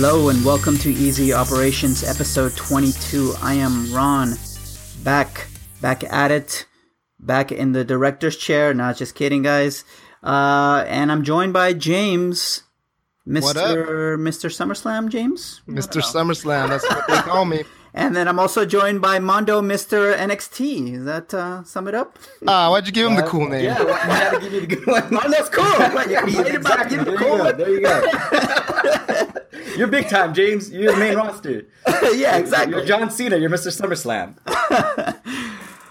Hello and welcome to Easy Operations episode 22. I am Ron, back, back at it, back in the director's chair. Not just kidding, guys. Uh, and I'm joined by James, Mr. Mr. SummerSlam, James. Mr. SummerSlam, that's what they call me. And then I'm also joined by Mondo, Mr. NXT. Does that uh, sum it up? Ah, why'd you give him the cool name? Yeah, well, you had to give me the good one. Mondo's cool. Yeah, exactly. There you go. There you go. You're big time, James. You're the main roster. yeah, exactly. You're John Cena. You're Mr. SummerSlam.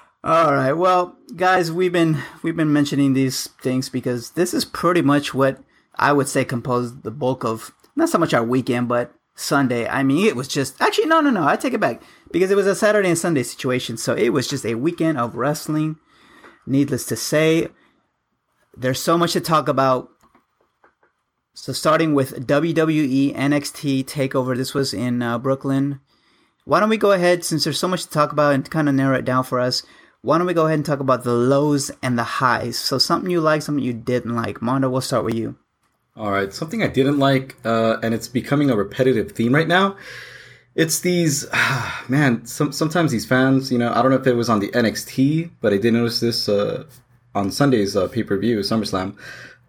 All right. Well, guys, we've been we've been mentioning these things because this is pretty much what I would say composed the bulk of not so much our weekend, but Sunday. I mean, it was just actually no, no, no. I take it back because it was a Saturday and Sunday situation. So it was just a weekend of wrestling. Needless to say, there's so much to talk about. So starting with WWE NXT Takeover, this was in uh, Brooklyn. Why don't we go ahead since there's so much to talk about and kind of narrow it down for us? Why don't we go ahead and talk about the lows and the highs? So something you like, something you didn't like. Mondo, we'll start with you. All right, something I didn't like, uh, and it's becoming a repetitive theme right now. It's these, man. Some sometimes these fans, you know, I don't know if it was on the NXT, but I did notice this uh, on Sunday's uh, pay per view, SummerSlam.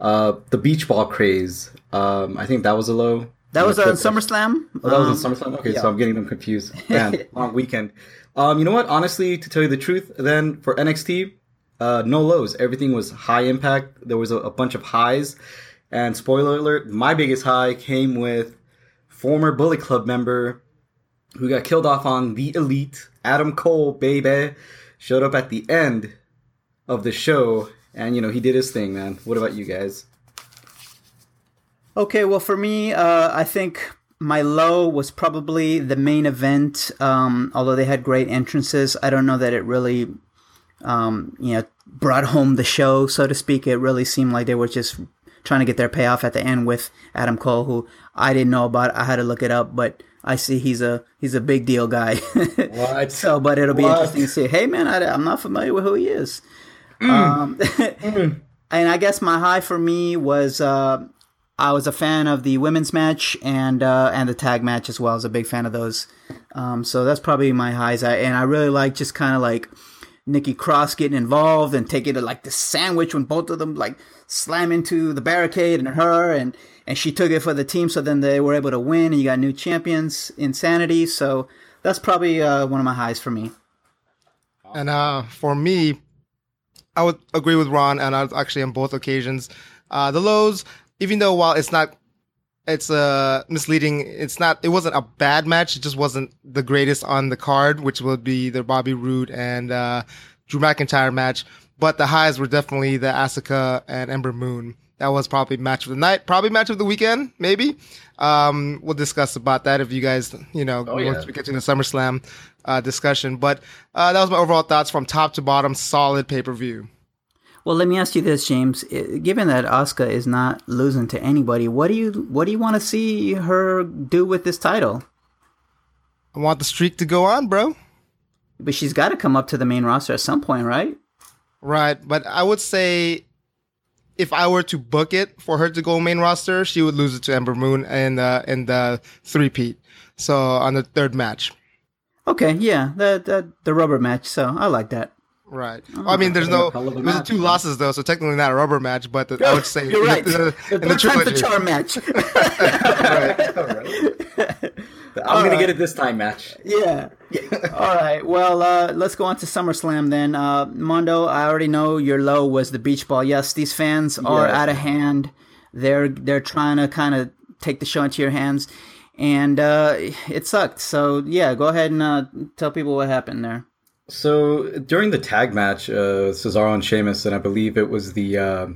Uh, the beach ball craze. Um, I think that was a low. That was on SummerSlam. Oh, that was on SummerSlam. Okay, yeah. so I'm getting them confused. Man, long weekend. Um, you know what? Honestly, to tell you the truth, then for NXT, uh, no lows. Everything was high impact. There was a, a bunch of highs. And spoiler alert, my biggest high came with former Bullet Club member who got killed off on the Elite, Adam Cole, baby, showed up at the end of the show, and you know he did his thing, man. What about you guys? Okay, well, for me, uh, I think my low was probably the main event. Um, although they had great entrances, I don't know that it really, um, you know, brought home the show, so to speak. It really seemed like they were just trying to get their payoff at the end with Adam Cole, who I didn't know about. I had to look it up, but I see he's a he's a big deal guy. What? so, but it'll be What? interesting to see. Hey, man, I, I'm not familiar with who he is. Um, and I guess my high for me was uh, I was a fan of the women's match and uh, and the tag match as well. I was a big fan of those. Um, so that's probably my highs. I, and I really like just kind of like Nikki Cross getting involved and taking it like the sandwich when both of them like slam into the barricade and her and and she took it for the team. So then they were able to win and you got new champions, Insanity. So that's probably uh, one of my highs for me. And uh, for me, I would agree with Ron, and I actually on both occasions. Uh, the lows, even though while it's not, it's uh, misleading. It's not. It wasn't a bad match. It just wasn't the greatest on the card, which would be the Bobby Roode and uh, Drew McIntyre match. But the highs were definitely the Asuka and Ember Moon. That was probably match of the night, probably match of the weekend, maybe. Um, we'll discuss about that if you guys, you know, Oh, yeah. once we get to the SummerSlam uh, discussion. But uh, that was my overall thoughts from top to bottom. Solid pay per view. Well, let me ask you this, James. Given that Asuka is not losing to anybody, what do you what do you want to see her do with this title? I want the streak to go on, bro. But she's got to come up to the main roster at some point, right? Right, but I would say if I were to book it for her to go main roster, she would lose it to Ember Moon and uh, the in the three peat. So on the third match. Okay, yeah, the the, the rubber match. So I like that. Right. Well, I mean, there's no there's match, two losses though, so technically not a rubber match. But the, I would say You're right. in the, The in the third time's the trilogy. charm match. I'm gonna get it this time, match. yeah. All right. Well, uh, let's go on to SummerSlam then. Uh, Mondo, I already know your low was the beach ball. Yes, these fans are Yes. out of hand. They're they're trying to kind of take the show into your hands, and uh, it sucked. So yeah, go ahead and uh, tell people what happened there. So during the tag match, uh, Cesaro and Sheamus, and I believe it was the uh,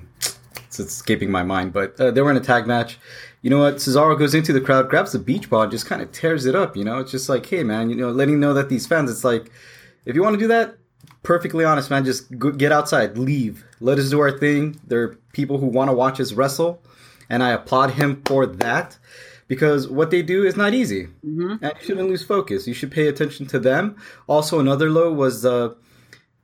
it's escaping my mind, but uh, they were in a tag match. You know what? Cesaro goes into the crowd, grabs the beach ball, and just kind of tears it up. You know, it's just like, hey man, you know, letting know that these fans, it's like, if you want to do that, perfectly honest, man, just go, get outside, leave, let us do our thing. There are people who want to watch us wrestle, and I applaud him for that because what they do is not easy, and you shouldn't lose focus. You should pay attention to them. Also, another low was uh,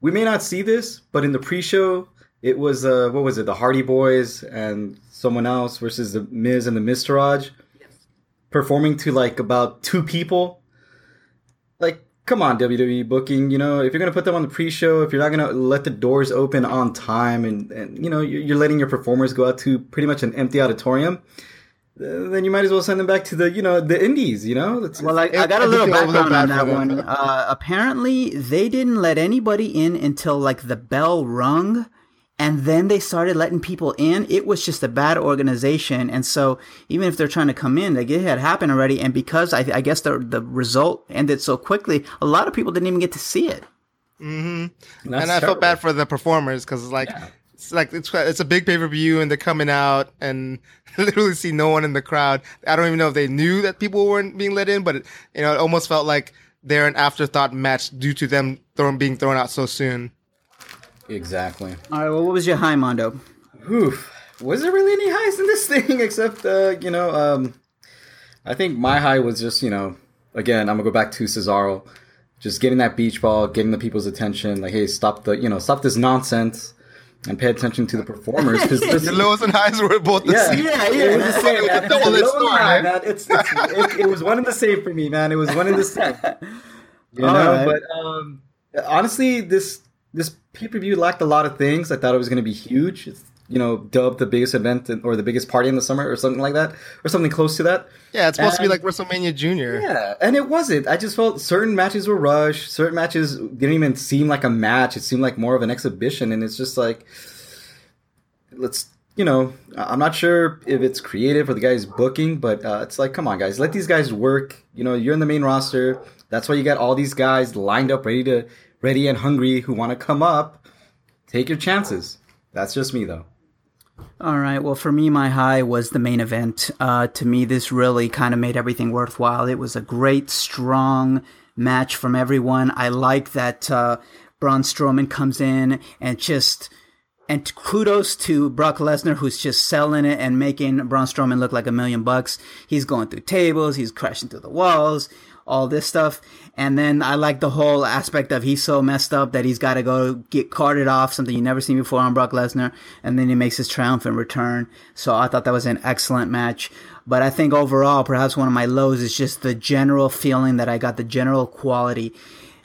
we may not see this, but in the pre-show, it was uh, what was it? The Hardy Boys and someone else versus the Miz and the Miztourage. performing to like about two people. Like, come on, WWE booking. You know, if you're gonna put them on the pre-show, if you're not gonna let the doors open on time, and and you know you're, you're letting your performers go out to pretty much an empty auditorium. uh, Then you might as well send them back to the, you know, the indies. You know, That's- Well, I, I got I a little a little background on that one. Uh, apparently, they didn't let anybody in until like the bell rung, and then they started letting people in. It was just a bad organization, and so even if they're trying to come in, like it had happened already. And because I, I guess the the result ended so quickly, a lot of people didn't even get to see it. Mm-hmm. and That's I felt bad for the performers because like it's like it's it's a big pay per view and they're coming out and literally see no one in the crowd. I don't even know if they knew that people weren't being let in, but it, you know it almost felt like they're an afterthought match due to them thrown being thrown out so soon. Exactly. All right. Well, what was your high, Mondo? Oof. Was there really any highs in this thing except uh, you know, um I think my high was just, you know, again, I'm gonna go back to Cesaro. Just getting that beach ball, getting the people's attention, like, hey, stop the you know, stop this nonsense and pay attention to the performers. Because The lows and highs were both the yeah, same. Yeah, yeah. It was the same, man. It's Double a edged and high, man. man. It's, it's it, it was one and the same for me, man. It was one and the same. You All know, right. but um, honestly, this this pay per view lacked a lot of things. I thought it was going to be huge. It's, you know, dubbed the biggest event or the biggest party in the summer or something like that, or something close to that. Yeah, it's supposed to be like WrestleMania Junior. Yeah, and it wasn't. I just felt certain matches were rushed. Certain matches didn't even seem like a match. It seemed like more of an exhibition, and it's just like, let's, you know, I'm not sure if it's creative or the guy's booking, but uh, it's like, come on, guys, let these guys work. You know, you're in the main roster. That's why you got all these guys lined up, ready to, ready and hungry, who want to come up. Take your chances. That's just me, though. All right. Well, for me, my high was the main event. Uh, to me, this really kind of made everything worthwhile. It was a great, strong match from everyone. I like that uh, Braun Strowman comes in and just. And kudos to Brock Lesnar, who's just selling it and making Braun Strowman look like a million bucks. He's going through tables, he's crashing through the walls, all this stuff. And then I like the whole aspect of he's so messed up that he's got to go get carted off, something you never seen before on Brock Lesnar. And then he makes his triumphant return. So I thought that was an excellent match. But I think overall, perhaps one of my lows is just the general feeling that I got the general quality.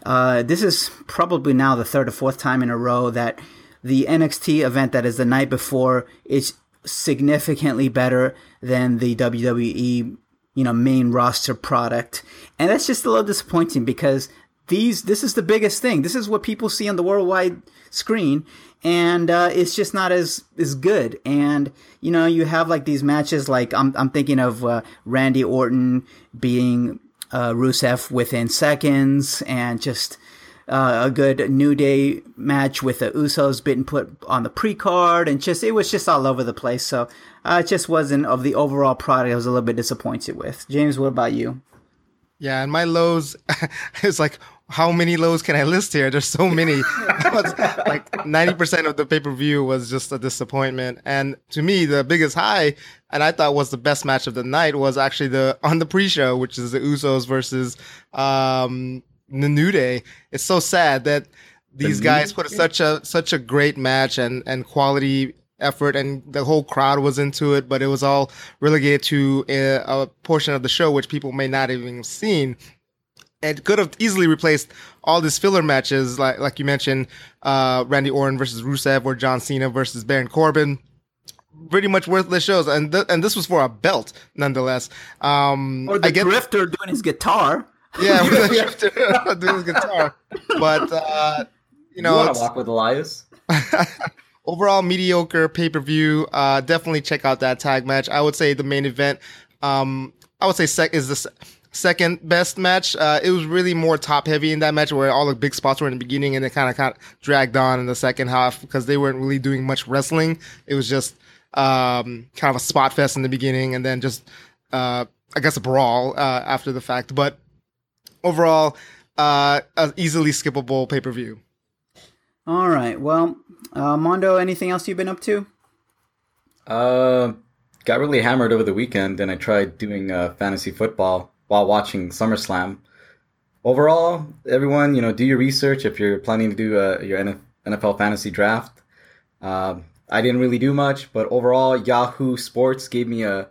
Uh, this is probably now the third or fourth time in a row that the NXT event that is the night before is significantly better than the WWE, you know, main roster product. And that's just a little disappointing because these, this is the biggest thing. This is what people see on the worldwide screen. And, uh, it's just not as, as good. And, you know, you have like these matches, like I'm, I'm thinking of, uh, Randy Orton being, uh, Rusev within seconds and just, uh, a good New Day match with the Usos being put on the pre-card and just, it was just all over the place. So, uh, it just wasn't of the overall product I was a little bit disappointed with. James, what about you? Yeah, and my lows is like how many lows can I list here? There's so many. Like 90% of the pay per view was just a disappointment. And to me, the biggest high, and I thought was the best match of the night, was actually the on the pre show, which is the Usos versus um, the New Day. It's so sad that these New guys put such a such a great match and and quality effort and the whole crowd was into it but it was all relegated to a, a portion of the show which people may not even have even seen it could have easily replaced all these filler matches, like like you mentioned, uh, Randy Orton versus Rusev or John Cena versus Baron Corbin. Pretty much worthless shows, and th- and this was for a belt, nonetheless. Um, Or the I get Drifter doing his guitar. Yeah, with the shifter doing his guitar, but uh, you You know, want to walk with Elias? overall mediocre pay per view. Uh, definitely check out that tag match. I would say the main event. Um, I would say sec is the se- second best match. Uh, it was really more top heavy in that match where all the big spots were in the beginning and it kind of kind of dragged on in the second half because they weren't really doing much wrestling. It was just um, kind of a spot fest in the beginning and then just uh, I guess a brawl uh, after the fact. But overall, uh, an easily skippable pay per view. All right. Well, uh, Mondo, anything else you've been up to? Uh, got really hammered over the weekend, and I tried doing uh, fantasy football while watching SummerSlam. Overall, everyone, you know, do your research if you're planning to do uh, your NFL fantasy draft. Um, I didn't really do much, but overall, Yahoo Sports gave me a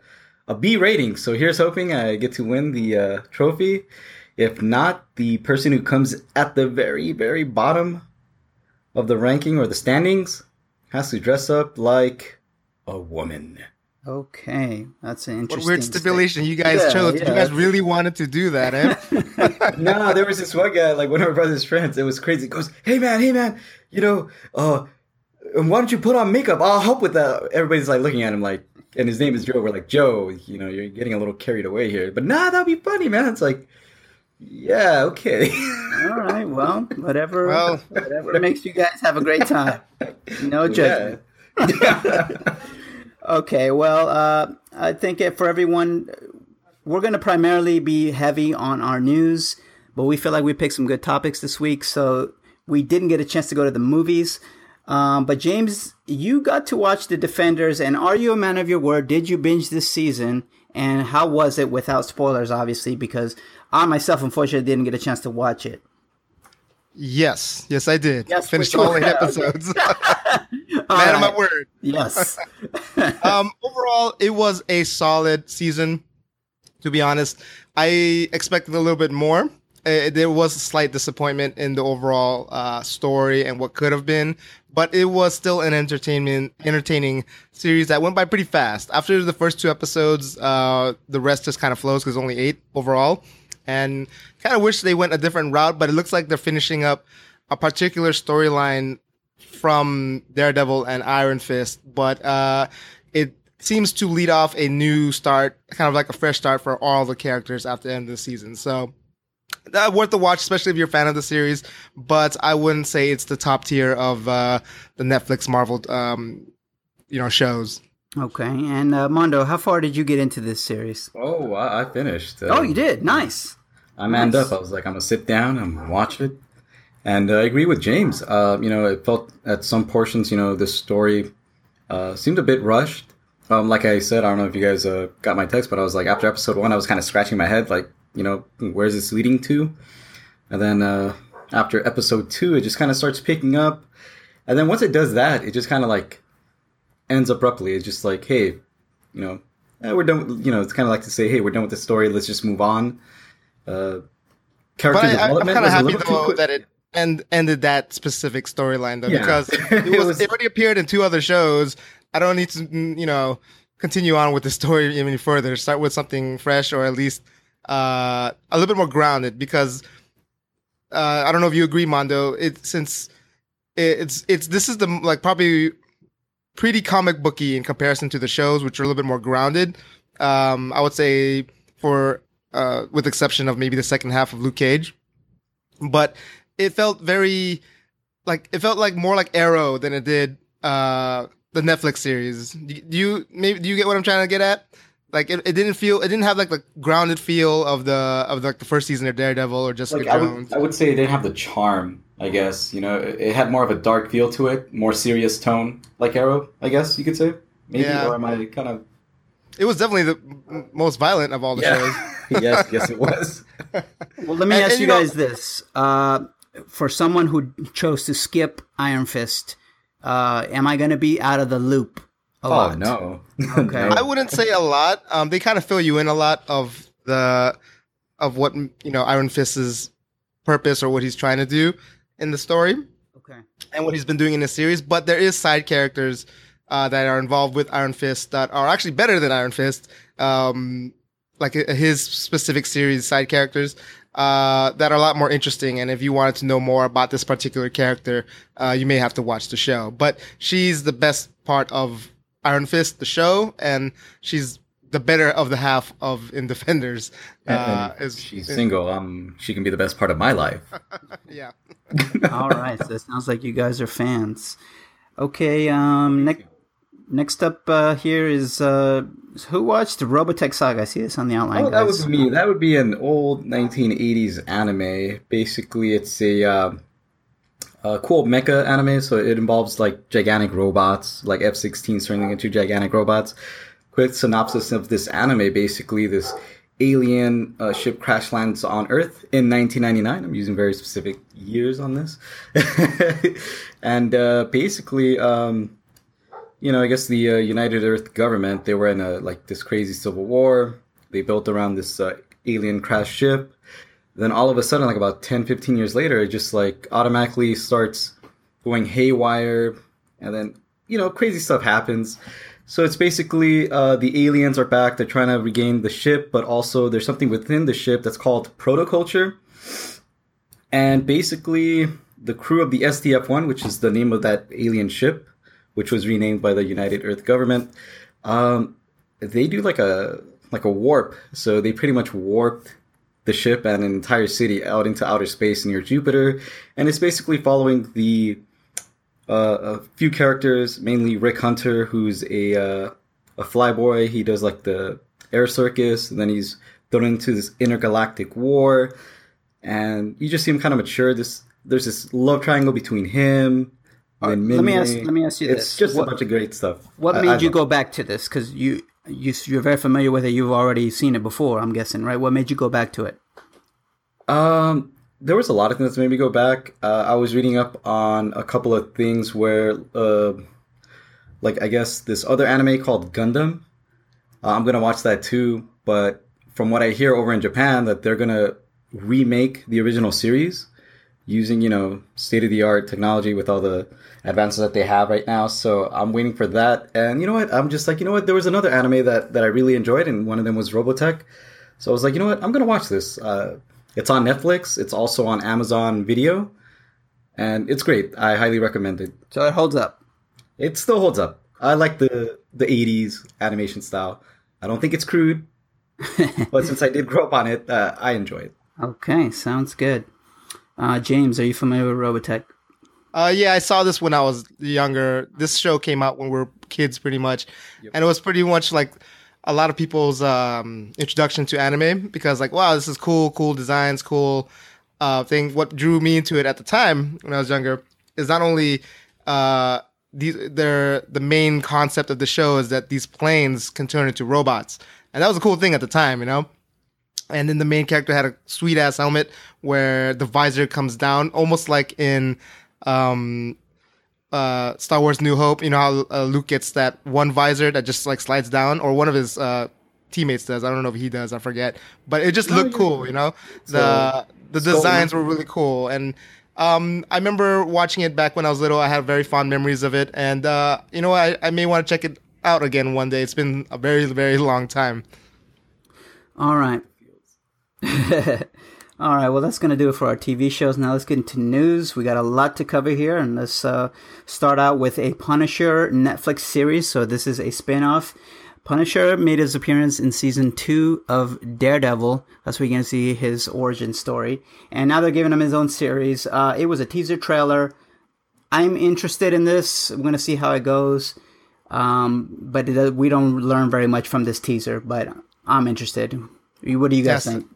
a B rating. So here's hoping I get to win the uh, trophy. If not, the person who comes at the very, very bottom of the ranking or the standings has to dress up like a woman. Okay, that's an interesting. What weird stipulation you guys Yeah, chose? yeah, you guys that's- really wanted to do that, eh? no, there was this one guy, like one of my brother's friends. It was crazy. He goes, "Hey man, hey man, you know, uh, why don't you put on makeup? I'll help with that." Everybody's like looking at him like, and his name is Joe. We're like, Joe, you know, you're getting a little carried away here. But nah, that'd be funny, man. It's like, yeah, okay. All right, well, whatever. Well- whatever makes you guys have a great time. No judgment. Okay, well, uh, I think for everyone, we're going to primarily be heavy on our news, but we feel like we picked some good topics this week, so we didn't get a chance to go to the movies. Um, but James, you got to watch The Defenders, and are you a man of your word? Did you binge this season? And how was it without spoilers, obviously, because I myself, unfortunately, didn't get a chance to watch it. yes, yes, I did. Yes, Finished all eight episodes. Man of my word. Yes. um, overall, it was a solid season. To be honest, I expected a little bit more. Uh, there was a slight disappointment in the overall uh, story and what could have been, but it was still an entertainment, entertaining series that went by pretty fast. After the first two episodes, uh, the rest just kind of flows because only eight overall, and kind of wish they went a different route. But it looks like they're finishing up a particular storyline from Daredevil and Iron Fist, but uh, it seems to lead off a new start, kind of like a fresh start for all the characters at the end of the season. So uh, worth the watch, especially if you're a fan of the series. But I wouldn't say it's the top tier of uh, the Netflix Marvel, um, you know, shows. Okay, and uh, Mondo, how far did you get into this series? oh, I, I finished. Oh, Um, you did. Nice. I manned Nice. up. I was like, I'm gonna sit down and watch it. And uh, I agree with James. Uh, you know, it felt at some portions, you know, the story uh, seemed a bit rushed. Um, like I said, I don't know if you guys uh, got my text, but I was like, after episode one, I was kind of scratching my head, like, you know, where's this leading to? And then uh, after episode two, it just kind of starts picking up. And then once it does that, it just kind of like ends abruptly. It's just like, hey, you know, eh, we're done. With, you know, it's kind of like to say, hey, we're done with the story. Let's just move on. Uh, character But I, I'm kind of happy though quick. that it end, ended that specific storyline though, Yeah. because it, It was, was- it already appeared in two other shows. I don't need to, mm, you know, continue on with the story any further. Start with something fresh or at least uh, a little bit more grounded because uh, I don't know if you agree, Mondo. It since it, it's it's this is the like probably pretty comic booky in comparison to the shows, which are a little bit more grounded. Um, I would say for uh, with exception of maybe the second half of Luke Cage, but it felt very like it felt like more like Arrow than it did uh, the Netflix series. Do do you maybe do you get what I'm trying to get at? Like it, it didn't feel it didn't have like the grounded feel of the of like the first season of Daredevil or Jessica like I Jones. would, I would say it didn't have the charm. I guess you know it, it had more of a dark feel to it, more serious tone, like Arrow. I guess you could say maybe, Yeah. or am I kind of? It was definitely the most violent of all the shows. yes, yes, it was. Well, let me And- ask and you you know- guys this: uh, for someone who chose to skip Iron Fist, uh, am I going to be out of the loop? A Oh lot? no. Okay. No. I wouldn't say a lot. Um, they kind of fill you in a lot of the of what you know Iron Fist's purpose or what he's trying to do in the story Okay. and what he's been doing in the series. But there is side characters uh, that are involved with Iron Fist that are actually better than Iron Fist. Um, like uh, his specific series side characters uh, that are a lot more interesting. And if you wanted to know more about this particular character, uh, you may have to watch the show. But she's the best part of Iron Fist, the show, and she's the better of the half of in Defenders. Uh, is, she's is- single. Um, she can be the best part of my life. yeah. All right. So it sounds like you guys are fans. Okay. Um. Next. Next up uh, here is uh, who watched Robotech Saga? I see this on the outline, Oh, that guys. would be me. That would be an old 1980s anime. Basically, it's a, uh, a cool mecha anime. So it involves like gigantic robots, like F-16s turning into gigantic robots. Quick synopsis of this anime: basically, this alien uh, ship crash lands on Earth in 1999. I'm using very specific years on this, and uh, basically. Um, you know, I guess the uh, United Earth government they were in a like this crazy civil war. They built around this uh, alien crash ship. Then all of a sudden, like about 10, 15 years later, it just like automatically starts going haywire, and then you know crazy stuff happens. So it's basically uh, the aliens are back. They're trying to regain the ship, but also there's something within the ship that's called protoculture. And basically, the crew of the SDF 1, which is the name of that alien ship, which was renamed by the United Earth government, um, they do like a like a warp. So they pretty much warped the ship and an entire city out into outer space near Jupiter, and it's basically following the a few characters, mainly Rick Hunter, who's a uh, a flyboy. He does like the air circus, and then he's thrown into this intergalactic war, and you just see him kind of mature. This there's this love triangle between him. And let me ask. Let me ask you it's this: just what, a bunch of great stuff. What I, made I you go back to this? Because you you you're very familiar with it. You've already seen it before. I'm guessing, right? What made you go back to it? Um, there was a lot of things that made me go back. Uh, I was reading up on a couple of things where, uh, like I guess this other anime called Gundam. Uh, I'm gonna watch that too, but from what I hear over in Japan, that they're gonna remake the original series using you know state of the art technology with all the advances that they have right now. So I'm waiting for that. And you know what? I'm just like you know what? There was another anime that that I really enjoyed, and one of them was Robotech. So I was like, you know what? I'm gonna watch this. Uh, it's on Netflix. It's also on Amazon Video, and it's great. I highly recommend it. So it holds up. It still holds up. I like the the '80s animation style. I don't think it's crude, but since I did grow up on it, uh, I enjoy it. Okay, sounds good. Uh, James, are you familiar with Robotech? Uh, yeah, I saw this when I was younger. This show came out when we were kids, pretty much, yep. and it was pretty much like a lot of people's um, introduction to anime because like wow this is cool cool designs cool uh, thing. What drew me into it at the time when i was younger is not only uh, these the main concept of the show is that these planes can turn into robots. And that was a cool thing at the time you know? And then the main character had a sweet ass helmet where the visor comes down almost like in um, uh, Star Wars New Hope, you know how uh, Luke gets that one visor that just like slides down, or one of his uh, teammates does. I don't know if he does. I forget, but it just looked cool. You know, the the designs were really cool, and um, I remember watching it back when I was little. I had very fond memories of it, and uh, you know, I, I may want to check it out again one day. It's been a very very long time. All right. All right, well, that's going to do it for our TV shows. Now let's get into news. We got a lot to cover here, and let's uh, start out with a Punisher Netflix series. So this is a spin-off. Punisher made his appearance in season two of Daredevil. That's where you're going to see his origin story. And now they're giving him his own series. Uh, it was a teaser trailer. I'm interested in this. I'm going to see how it goes. Um, but it, we don't learn very much from this teaser, but I'm interested. What do you guys yes. think?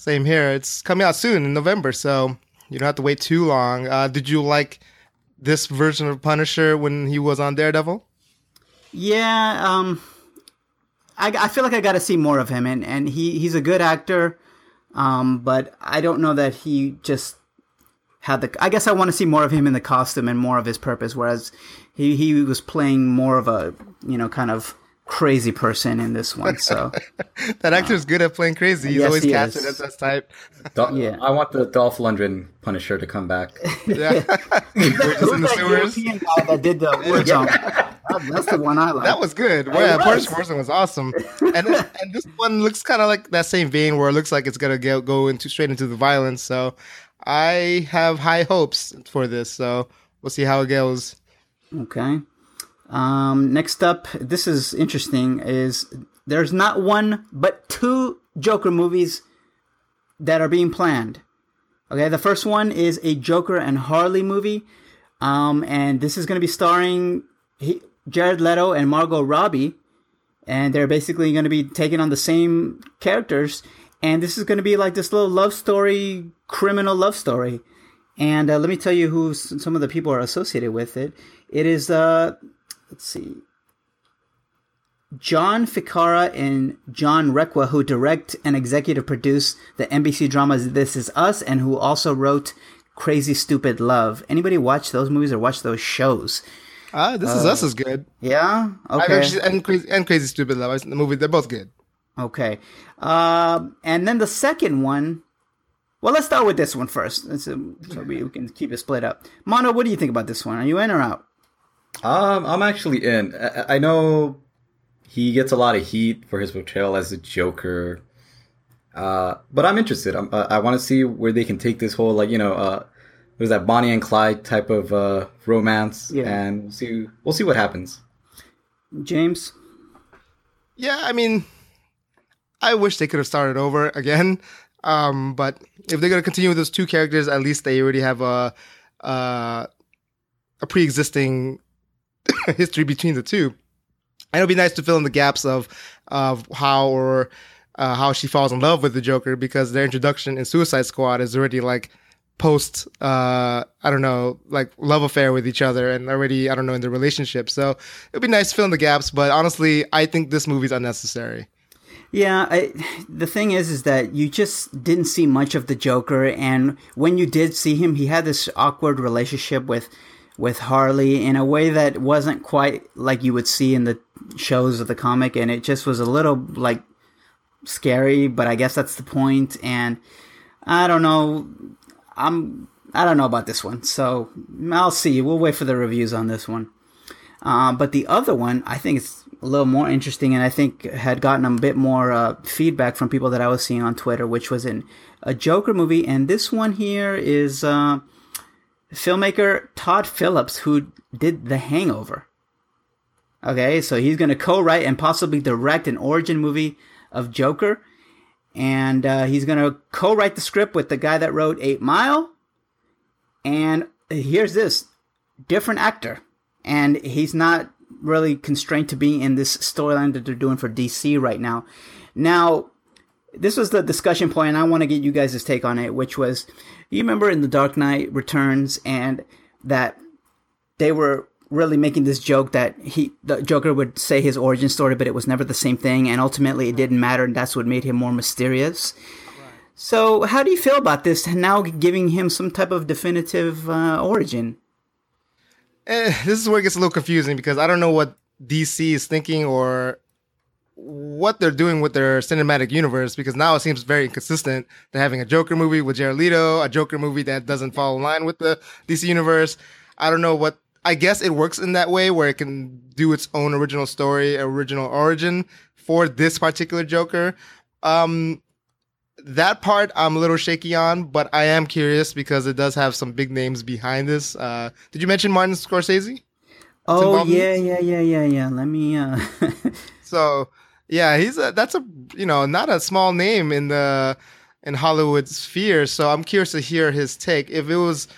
Same here. It's coming out soon in November, so you don't have to wait too long. Uh, did you like this version of Punisher when he was on Daredevil? Yeah, um, I, I feel like I got to see more of him, and, and he, he's a good actor, um, but I don't know that he just had the. I guess I want to see more of him in the costume and more of his purpose, whereas he, he was playing more of a, you know, kind of crazy person in this one. So that uh, actor is good at playing crazy. He's yes, always he casted as that type. yeah, I want the Dolph Lundgren Punisher to come back. yeah, in the sewers. guy that did the war jump. That's the one I like. That was good. Well, yeah, Punisher person was awesome. And and this one looks kind of like that same vein where it looks like it's gonna go, go into straight into the violence. So I have high hopes for this. So we'll see how it goes. Okay. Um, next up, this is interesting. Is there's not one but two Joker movies that are being planned. Okay, the first one is a Joker and Harley movie, um, and this is going to be starring he, Jared Leto and Margot Robbie, and they're basically going to be taking on the same characters, and this is going to be like this little love story, criminal love story. And uh, let me tell you who some of the people are associated with it. It is uh, let's see. John Ficarra and John Requa, who direct and executive produce the NBC dramas This Is Us, and who also wrote Crazy Stupid Love. Anybody watch those movies or watch those shows? Ah, this is us is good. Yeah. I've Okay. actually, and crazy and crazy stupid love. The movie, they're both good. Okay. Um, and then the second one. Well, let's start with this one first, um, so we, we can keep it split up. Mondo, what do you think about this one? Are you in or out? Um, I'm actually in. I, I know he gets a lot of heat for his portrayal as the Joker, uh, but I'm interested. I'm, uh, I want to see where they can take this whole like you know, uh, there's that Bonnie and Clyde type of uh, romance, Yeah. and we'll see. We'll see what happens. James? Yeah, I mean, I wish they could have started over again. Um, but if they're gonna continue with those two characters, at least they already have a uh, a pre-existing history between the two. And it'll be nice to fill in the gaps of of how or uh, how she falls in love with the Joker because their introduction in Suicide Squad is already like post uh I don't know like love affair with each other and already I don't know in the relationship. So it'd be nice to fill in the gaps, but honestly, I think this movie's unnecessary. Yeah, I, the thing is, is that you just didn't see much of the Joker, and when you did see him, he had this awkward relationship with with Harley in a way that wasn't quite like you would see in the shows of the comic, and it just was a little like scary. But I guess that's the point, and I don't know. I'm I don't know about this one, so I'll see. We'll wait for the reviews on this one. Uh, but the other one, I think it's a little more interesting, and I think had gotten a bit more uh, feedback from people that I was seeing on Twitter, which was in a Joker movie. And this one here is uh, filmmaker Todd Phillips, who did The Hangover. Okay, so he's going to co-write and possibly direct an origin movie of Joker, and uh, he's going to co-write the script with the guy that wrote Eight Mile. And here's this different actor and he's not really constrained to being in this storyline that they're doing for DC right now. Now, this was the discussion point, and I want to get you guys' take on it, which was you remember in The Dark Knight Returns and that they were really making this joke that he the Joker would say his origin story, but it was never the same thing, and ultimately it didn't matter, and that's what made him more mysterious. So, how do you feel about this now giving him some type of definitive uh, origin? Eh, this is where it gets a little confusing because I don't know what DC is thinking or what they're doing with their cinematic universe because now it seems very inconsistent. They're having a Joker movie with Jared Leto, a Joker movie that doesn't fall in line with the DC universe. I don't know what. I guess it works in that way where it can do its own original story, original origin for this particular Joker. Um, that part I'm a little shaky on, but I am curious because it does have some big names behind this. Uh, did you mention Martin Scorsese? Oh yeah, yeah, yeah, yeah, yeah. Let me. uh So yeah, he's a that's a you know not a small name in the in Hollywood sphere. So I'm curious to hear his take. If it was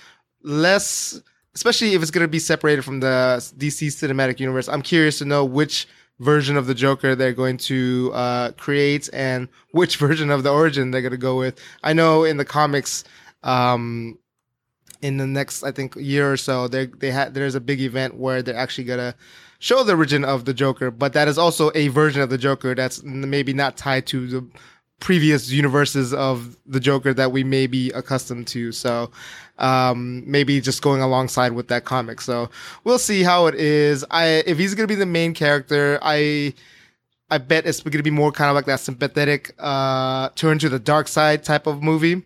less, especially if it's going to be separated from the DC cinematic universe, I'm curious to know which version of the Joker they're going to uh, create and which version of the origin they're going to go with. I know in the comics. Um, in the next, I think, year or so, they they had there's a big event where they're actually gonna show the origin of the Joker, but that is also a version of the Joker that's maybe not tied to the previous universes of the Joker that we may be accustomed to. So um, maybe just going alongside with that comic. So we'll see how it is. I if he's gonna be the main character, I. I bet it's to be more kind of like that sympathetic, uh, turn to the dark side type of movie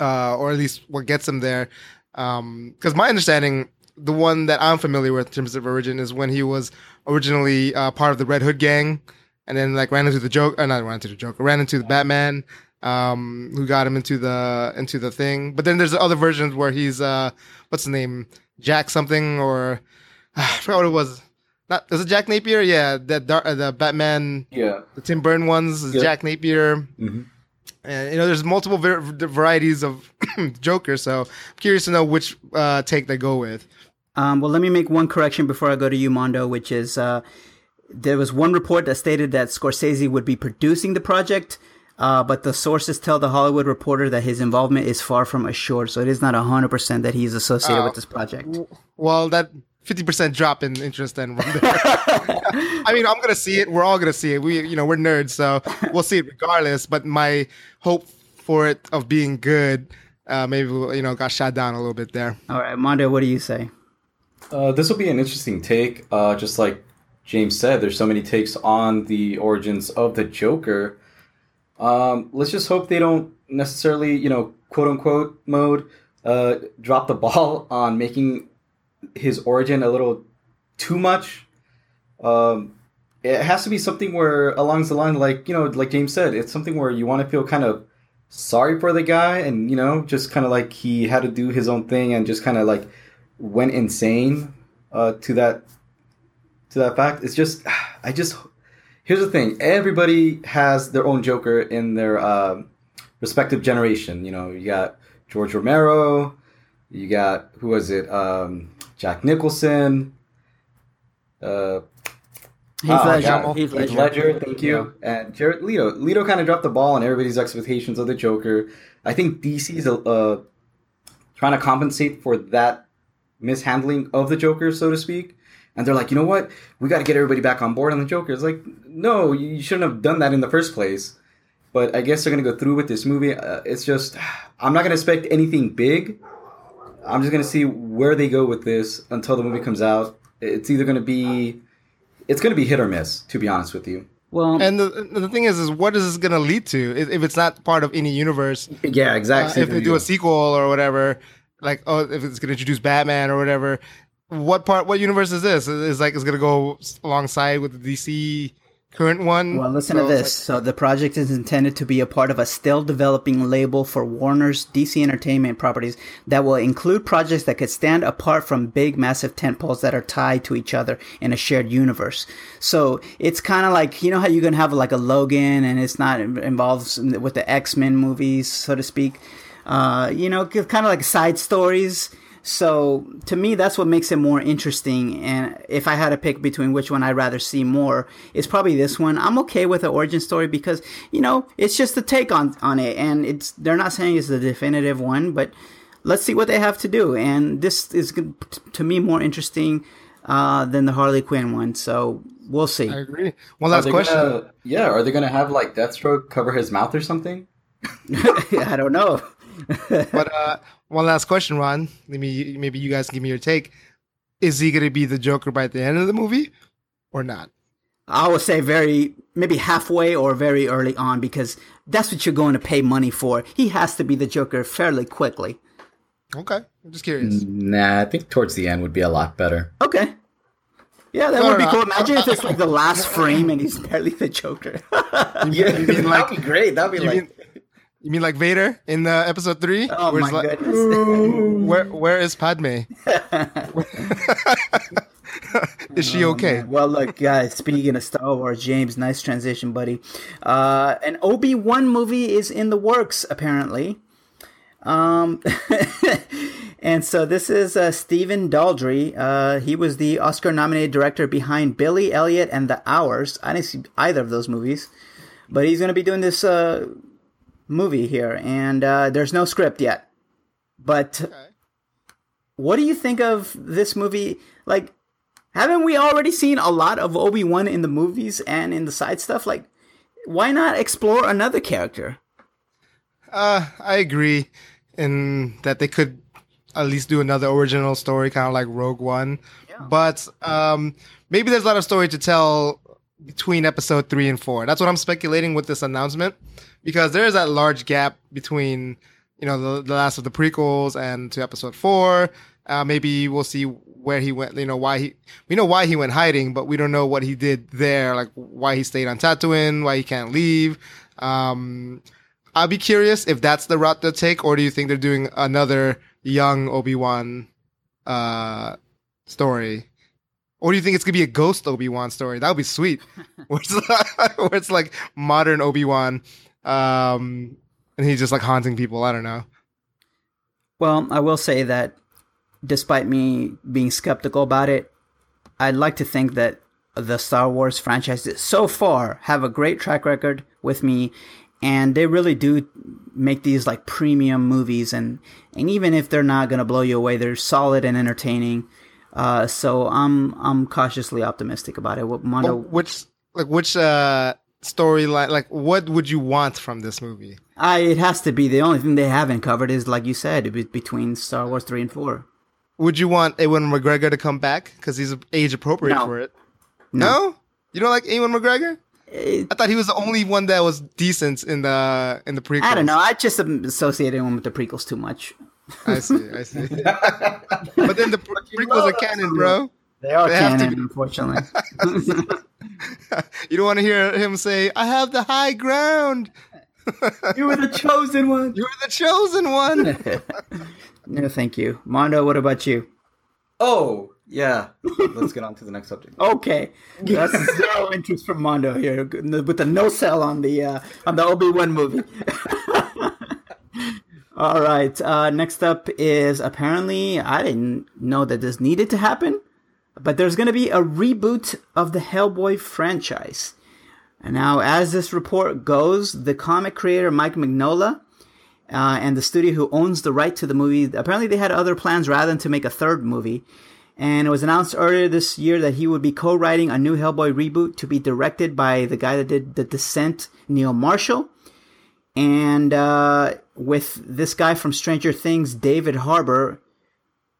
uh, or at least what gets him there. Because my understanding, the one that I'm familiar with in terms of origin is when he was originally uh, part of the Red Hood gang, and then like ran into the joke, uh, not ran into the Joker, ran into the Batman, um, who got him into the into the thing. But then there's other versions where he's uh, what's the name, Jack something or I forgot what it was. Not is it Jack Napier? Yeah, that dar- uh, the Batman, Yeah. the Tim Burton ones, is Yeah. Jack Napier. hmm And you know, there's multiple var- varieties of Joker, so I'm curious to know which uh, take they go with. Um, well, let me make one correction before I go to you, Mondo, which is uh, there was one report that stated that Scorsese would be producing the project, uh, but the sources tell the Hollywood Reporter that his involvement is far from assured, so it is not 100% that he's associated Oh. with this project. Well, that 50% drop in interest then. I mean, I'm gonna see it. We're all gonna see it. We, you know, we're nerds, so we'll see it regardless. But my hope for it of being good, uh, maybe you know, got shot down a little bit there. All right, Mondo, what do you say? Uh, this will be an interesting take. Uh, just like James said, there's so many takes on the origins of the Joker. Um, let's just hope they don't necessarily, you know, quote unquote mode, uh, drop the ball on making his origin a little too much. Um, it has to be something where along the line, like you know, like James said, it's something where you want to feel kind of sorry for the guy, and you know, just kind of like he had to do his own thing and just kind of like went insane uh, to that to that fact. It's just, I just here's the thing: everybody has their own Joker in their uh, respective generation. You know, you got George Romero, you got who was it? Um, Jack Nicholson. Uh, Heath ah, Ledger. Heath Heath Ledger. Ledger, thank you. And Jared Leto. Leto kind of dropped the ball on everybody's expectations of the Joker. I think DC's uh, trying to compensate for that mishandling of the Joker, so to speak. And they're like, you know what? We got to get everybody back on board on the Joker. It's like, no, you shouldn't have done that in the first place. But I guess they're going to go through with this movie. Uh, it's just, I'm not going to expect anything big. I'm just going to see where they go with this until the movie comes out. It's either going to be, it's going to be hit or miss, to be honest with you. Well, And the the thing is, is what is this going to lead to if, if it's not part of any universe? Yeah, Uh, exactly. if they do a sequel or whatever, like oh, if it's going to introduce Batman or whatever, what part? What universe is this? Is like it's going to go alongside with the DC current one? Well, listen So to this. So the project is intended to be a part of a still developing label for Warner's DC Entertainment properties that will include projects that could stand apart from big, massive tentpoles that are tied to each other in a shared universe. So it's kind of like you know how you can have like a Logan, and it's not involved with the X Men movies, so to speak. Uh, you know, kind of like side stories. So to me, that's what makes it more interesting. And if I had to pick between which one I'd rather see more, it's probably this one. I'm okay with the origin story because you know it's just a take on on it, and it's they're not saying it's the definitive one, but let's see what they have to do. And this is to me more interesting uh, than the Harley Quinn one. So we'll see. I agree. One last question. Gonna, yeah, are they going to have like Deathstroke cover his mouth or something? I don't know. But uh, one last question, Ron. Maybe maybe you guys can give me your take. Is he going to be the Joker by the end of the movie, or not? I would say very maybe halfway or very early on because that's what you're going to pay money for. He has to be the Joker fairly quickly. Okay, I'm just curious. Nah, I think towards the end would be a lot better. Okay. Yeah, that No, would be no, cool. I- Imagine if it's like the last frame and he's barely the Joker. Yeah, you mean like- that'd be great. That'd be You like mean you mean like Vader in uh, episode three? oh Where my like, goodness. Where where is Padme? is she okay? Well, look, guys. Speaking of Star Wars, James, nice transition, buddy. Uh, an Obi Wan movie is in the works, apparently. Um, and so this is uh, Stephen Daldry. Uh, he was the Oscar-nominated director behind Billy Elliot and The Hours. I didn't see either of those movies, but he's going to be doing this uh, movie here, and uh, there's no script yet. But what do you think of this movie? Like, haven't we already seen a lot of Obi Wan in the movies and in the side stuff? Like, why not explore another character? Uh, I agree in that they could at least do another original story, kind of like Rogue One. But um, maybe there's a lot of story to tell between episode three and four. That's what I'm speculating with this announcement because there is that large gap between you know the, the last of the prequels and to episode four. Uh, maybe we'll see where he went. You know why he we know why he went hiding, but we don't know what he did there. Like why he stayed on Tatooine, why he can't leave. Um, I'll be curious if that's the route they'll take, or do you think they're doing another young Obi Wan uh, story? Or do you think it's gonna be a ghost Obi Wan story? That would be sweet. where, it's like, where it's like modern Obi Wan, um, and he's just like haunting people. I don't know. Well, I will say that despite me being skeptical about it, I'd like to think that the Star Wars franchises so far have a great track record with me and they really do make these like premium movies and and even if they're not going to blow you away, they're solid and entertaining. Uh, so I'm I'm cautiously optimistic about it. What Mondo which like which uh, storyline? Like what would you want from this movie? I, it has to be the only thing they haven't covered is like you said be- between Star Wars 3 and 4. would you want Ewan McGregor to come back because he's age appropriate No. for it? No. you don't like Ewan McGregor? Eh, I thought he was the only one that was decent in the in the prequels. I don't know. I just am associating him with the prequels too much. I see. I see. but then the pre- prequels are canon, bro. They are They canon, unfortunately. You don't want to hear him say, "I have the high ground. you were the chosen one. You're the chosen one." No, thank you, Mondo. What about you? Oh, yeah. Let's get on to the next subject. Okay, that's zero interest from Mondo here with the no sell on the uh, on the Obi Wan movie. All right. Uh, next up is apparently I didn't know that this needed to happen, but there's going to be a reboot of the Hellboy franchise. And now, as this report goes, the comic creator Mike Mignola uh, and the studio who owns the right to the movie apparently they had other plans rather than to make a third movie. And it was announced earlier this year that he would be co-writing a new Hellboy reboot to be directed by the guy that did The Descent, Neil Marshall. And uh, with this guy from Stranger Things, David Harbour.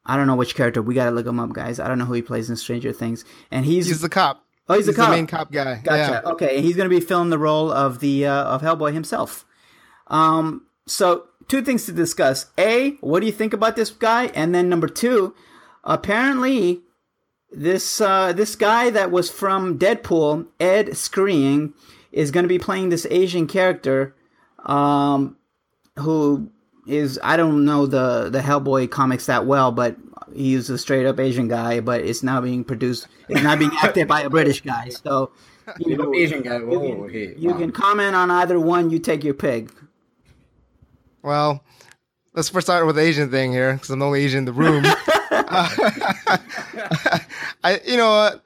I don't know which character. We gotta look him up, guys. I don't know who he plays in Stranger Things. And he's, He's the cop. oh, he's, cop. the main cop guy. Gotcha. Yeah. Okay, and he's going to be filling the role of the uh, of Hellboy himself. Um, so two things to discuss: a, what do you think about this guy? And then number two, apparently, this uh, this guy that was from Deadpool, Ed Skrein, is going to be playing this Asian character, um, who is I don't know the the Hellboy comics that well, but he's a straight up Asian guy. But it's now being produced, it's not being acted by a British guy. So you, know, Asian guy. you can, hey, you wow. can comment on either one. You take your pick. Well, let's first start with the Asian thing here because I'm the only Asian in the room. I, you know, uh,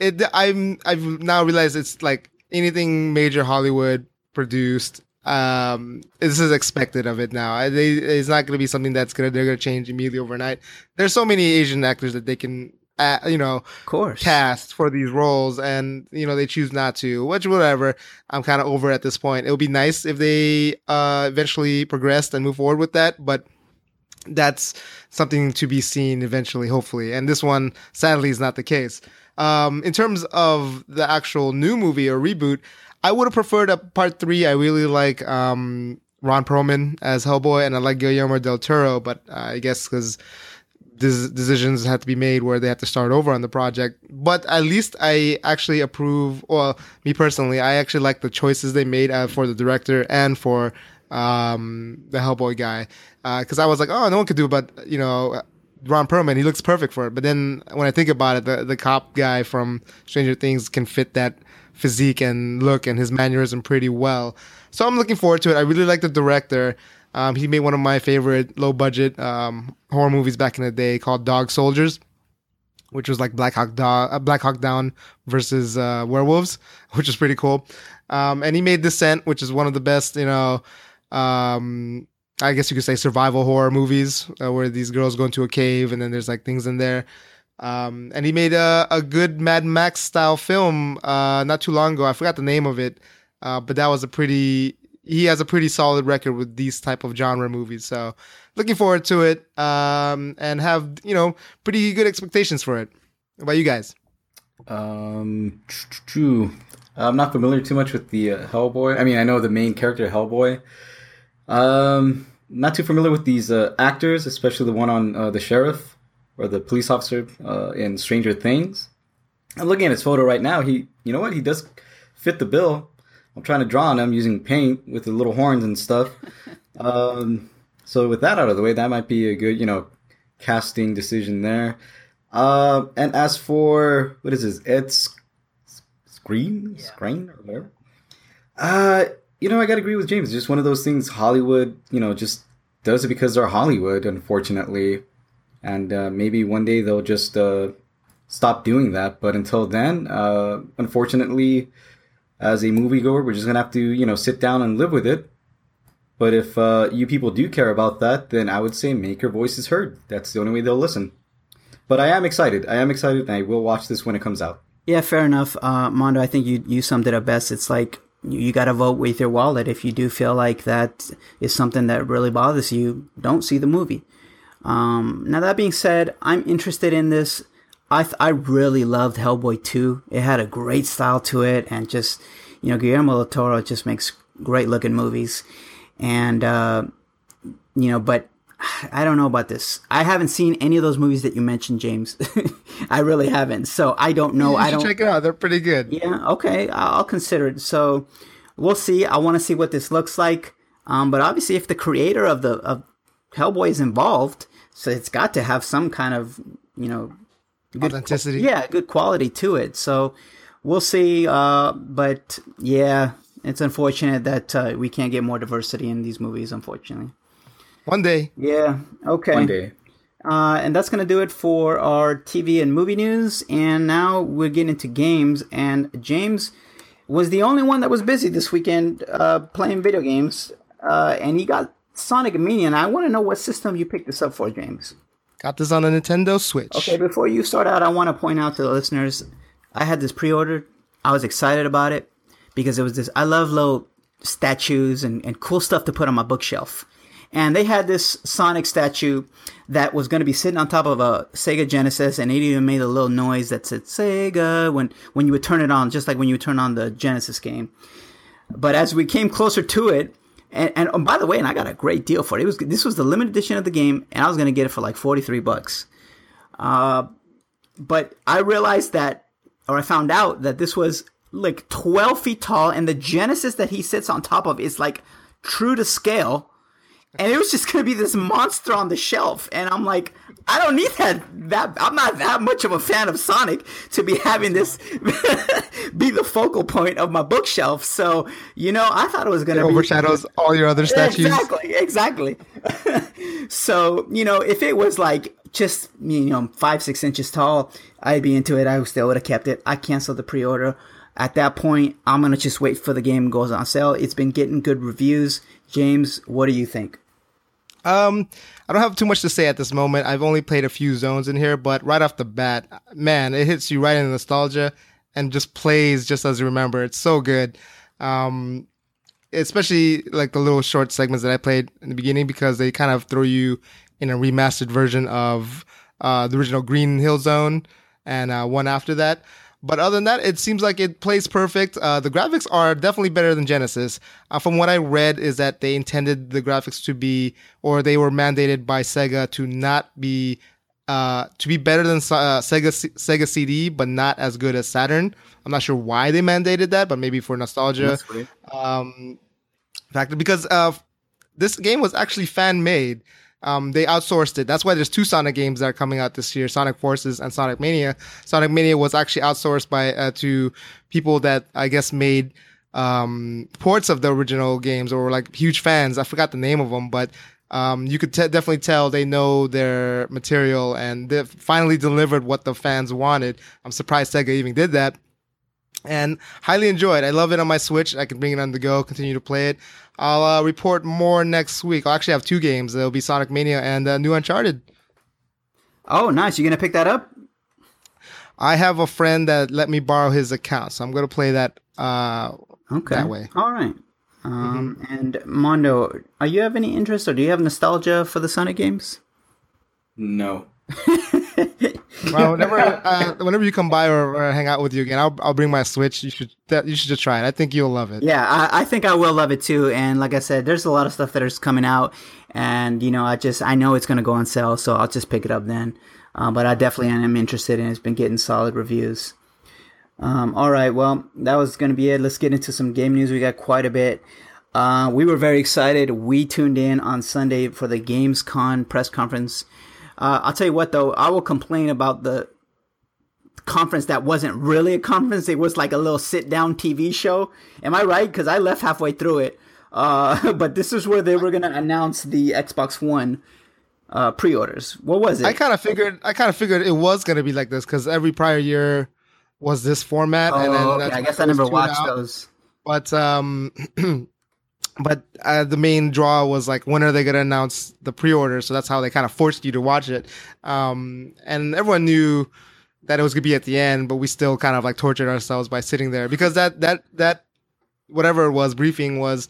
it. I'm. I've now realized it's like anything major Hollywood produced. Um, this is expected of it now. They, it's not going to be something that's gonna they're gonna change immediately overnight. There's so many Asian actors that they can, uh, you know, Of course. cast for these roles and you know they choose not to which whatever i'm kind of over at this point it would be nice if they uh eventually progressed and move forward with that but that's something to be seen eventually hopefully and this one sadly is not the case um in terms of the actual new movie or reboot i would have preferred a part three i really like um ron perlman as hellboy and i like guillermo del toro but uh, i guess because des- decisions had to be made where they had to start over on the project. But at least I actually approve, well, me personally, I actually like the choices they made uh, for the director and for um, the Hellboy guy. Because I was like, oh, no one could do it, but, you know, Ron Perlman, he looks perfect for it. But then when I think about it, the, the cop guy from Stranger Things can fit that physique and look and his mannerism pretty well. So I'm looking forward to it. I really like the director. Um, he made one of my favorite low budget um, horror movies back in the day called Dog Soldiers, which was like Black Hawk, Do- uh, Black Hawk Down versus uh, werewolves, which is pretty cool. Um, and he made Descent, which is one of the best, you know, um, I guess you could say survival horror movies uh, where these girls go into a cave and then there's like things in there. Um, and he made a, a good Mad Max style film uh, not too long ago. I forgot the name of it, uh, but that was a pretty. He has a pretty solid record with these type of genre movies. So looking forward to it um, and have you know pretty good expectations for it. What about you guys? Um. I'm not familiar too much with the uh, Hellboy. I mean, I know the main character Hellboy. Um, not too familiar with these uh, actors, especially the one on uh, the sheriff or the police officer uh, in Stranger Things. I'm looking at his photo right now. He, you know what? He does fit the bill. I'm trying to draw on him using paint with the little horns and stuff. Um, so with that out of the way, that might be a good, you know, casting decision there. Uh, and as for what is this, It's Screen, Screen or whatever. Uh, you know, I gotta agree with James. It's just one of those things. Hollywood, you know, just does it because they're Hollywood, unfortunately. And uh, maybe one day they'll just uh, stop doing that. But until then, uh, unfortunately, as a moviegoer, we're just gonna have to, you know, sit down and live with it. But if uh, you people do care about that, then I would say make your voices heard. That's the only way they'll listen. But I am excited. I am excited, and I will watch this when it comes out. Yeah, fair enough, uh, Mondo. I think you you summed it up best. It's like you, you got to vote with your wallet. If you do feel like that is something that really bothers you, don't see the movie. Um, now that being said, I'm interested in this. I th- I really loved Hellboy 2. It had a great style to it, and just you know Guillermo del Toro just makes great looking movies, and uh, you know, but I don't know about this. I haven't seen any of those movies that you mentioned, James. I really haven't, so I don't know. You I don't check it out. They're pretty good. yeah, okay, I'll consider it. So we'll see. I want to see what this looks like. Um, but obviously, if the creator of the of Hellboy is involved, so it's got to have some kind of you know Authenticity. yeah, good quality to it. So we'll see. Uh, but yeah, it's unfortunate that uh, we can't get more diversity in these movies. Unfortunately. One day. Yeah. Okay. One day. Uh, and that's going to do it for our TV and movie news. And now we're getting into games. And James was the only one that was busy this weekend uh, playing video games. Uh, and he got Sonic Mania. And I want to know what system you picked this up for, James. Got this on a Nintendo Switch. Okay, before you start out, I want to point out to the listeners I had this pre ordered. I was excited about it because it was this. I love little statues and, and cool stuff to put on my bookshelf. And they had this Sonic statue that was going to be sitting on top of a Sega Genesis, and it even made a little noise that said Sega when, when you would turn it on, just like when you would turn on the Genesis game. But as we came closer to it, and, and oh, by the way, and I got a great deal for it. It was this was the limited edition of the game, and I was going to get it for like forty three bucks. Uh, but I realized that, or I found out that this was like twelve feet tall, and the Genesis that he sits on top of is like true to scale and it was just gonna be this monster on the shelf and i'm like i don't need that that i'm not that much of a fan of sonic to be having this be the focal point of my bookshelf so you know i thought it was gonna It be overshadows all your other statues. Exactly, exactly. so, you know, if it was like just, you know, five, six inches tall, I'd be into it. I still would have kept it. I canceled the pre order. At that point, I'm going to just wait for the game goes on sale. It's been getting good reviews. James, what do you think? Um, I don't have too much to say at this moment. I've only played a few zones in here, but right off the bat, man, it hits you right in nostalgia and just plays just as you remember. It's so good. Um, especially like the little short segments that I played in the beginning because they kind of throw you in a remastered version of uh, the original Green Hill Zone and uh, one after that. But other than that, it seems like it plays perfect. Uh, the graphics are definitely better than Genesis. Uh, from what I read, is that they intended the graphics to be, or they were mandated by Sega to not be, uh, to be better than uh, Sega Sega CD, but not as good as Saturn. I'm not sure why they mandated that, but maybe for nostalgia um, factor because uh, this game was actually fan made. Um, they outsourced it. That's why there's two Sonic games that are coming out this year: Sonic Forces and Sonic Mania. Sonic Mania was actually outsourced by uh, to people that I guess made um, ports of the original games or were like huge fans. I forgot the name of them, but um, you could te- definitely tell they know their material and they finally delivered what the fans wanted. I'm surprised Sega even did that and highly enjoyed. I love it on my Switch. I can bring it on the go, continue to play it. I'll uh, report more next week. I'll actually have two games. There'll be Sonic Mania and uh, New Uncharted. Oh, nice. You going to pick that up? I have a friend that let me borrow his account, so I'm going to play that uh, Okay. that way. All right. Um, And Mondo, are you have any interest or do you have nostalgia for the Sonic games? No. Well, whenever uh, whenever you come by or, or hang out with you again, I'll I'll bring my Switch. You should that, you should just try it. I think you'll love it. Yeah, I, I think I will love it too. And like I said, there's a lot of stuff that is coming out, and you know, I just I know it's going to go on sale, so I'll just pick it up then. Um, but I definitely am interested, and it's been getting solid reviews. Um, all right, well, that was going to be it. Let's get into some game news. We got quite a bit. Uh, we were very excited. We tuned in on Sunday for the GamesCon press conference. Uh, I'll tell you what, though, I will complain about the conference that wasn't really a conference. It was like a little sit down TV show. Am I right? Because I left halfway through it. Uh, but this is where they were going to announce the Xbox One uh, pre orders. What was it? I kind of figured I kind of figured it was going to be like this because every prior year was this format. oh, and then okay. I guess I never watched out. those. But um, but uh, the main draw was like when are they going to announce the pre-order? So that's how they kind of forced you to watch it. Um, and everyone knew that it was going to be at the end, but we still kind of like tortured ourselves by sitting there because that that that whatever it was briefing was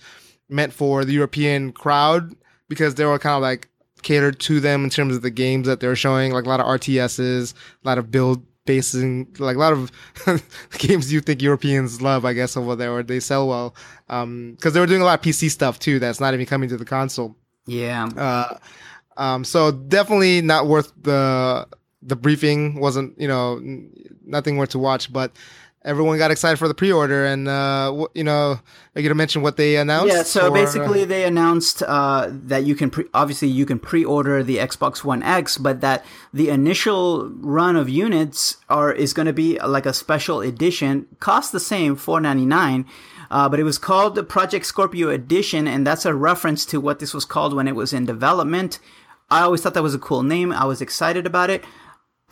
meant for the European crowd because they were kind of like catered to them in terms of the games that they were showing, like a lot of RTSs, a lot of build basing, like a lot of games you think Europeans love, I guess, over there, or they sell well. Um, cause they were doing a lot of PC stuff too that's not even coming to the console. Yeah. Uh, um, so definitely not worth the, the briefing wasn't, you know, nothing worth to watch, but everyone got excited for the pre-order and uh you know are you gonna mention what they announced yeah so or- basically they announced uh that you can pre- obviously you can pre-order the xbox one x but that the initial run of units are is going to be like a special edition cost the same 499 uh, but it was called the Project Scorpio Edition, and that's a reference to what this was called when it was in development. I always thought that was a cool name. I was excited about it.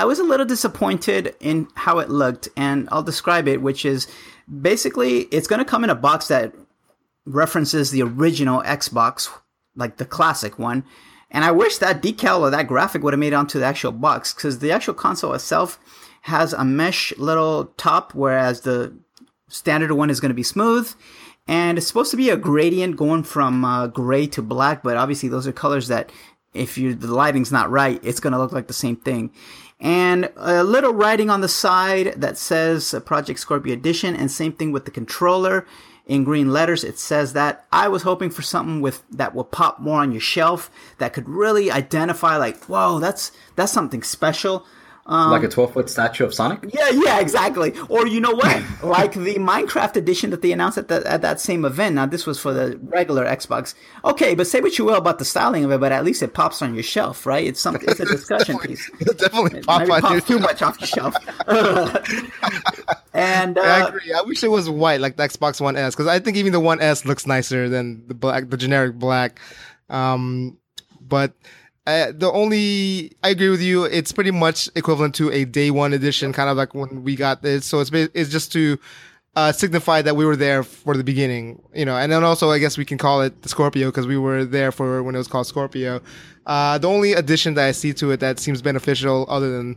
I was a little disappointed in how it looked, and I'll describe it, which is basically it's going to come in a box that references the original Xbox, like the classic one. And I wish that decal or that graphic would have made it onto the actual box because the actual console itself has a mesh little top, whereas the standard one is going to be smooth. And it's supposed to be a gradient going from uh, gray to black, but obviously those are colors that if you the lighting's not right, it's going to look like the same thing. And a little writing on the side that says uh, Project Scorpio Edition, and same thing with the controller in green letters. It says that I was hoping for something with that will pop more on your shelf that could really identify, like, whoa, that's that's something special. Um, like a 12 foot statue of Sonic? Yeah, yeah, exactly. Or you know what? like the Minecraft edition that they announced at, the, at that same event. Now this was for the regular Xbox. Okay, but say what you will about the styling of it, but at least it pops on your shelf, right? It's something. It's a discussion piece. It'll definitely pop Maybe on pops too much off your shelf. and uh, I agree. I wish it was white like the Xbox One S because I think even the One S looks nicer than the black, the generic black. Um, but uh, the only I agree with you. It's pretty much equivalent to a day one edition, kind of like when we got this. So it's it's just to uh, signify that we were there for the beginning, you know. And then also, I guess we can call it the Scorpio because we were there for when it was called Scorpio. Uh, the only addition that I see to it that seems beneficial, other than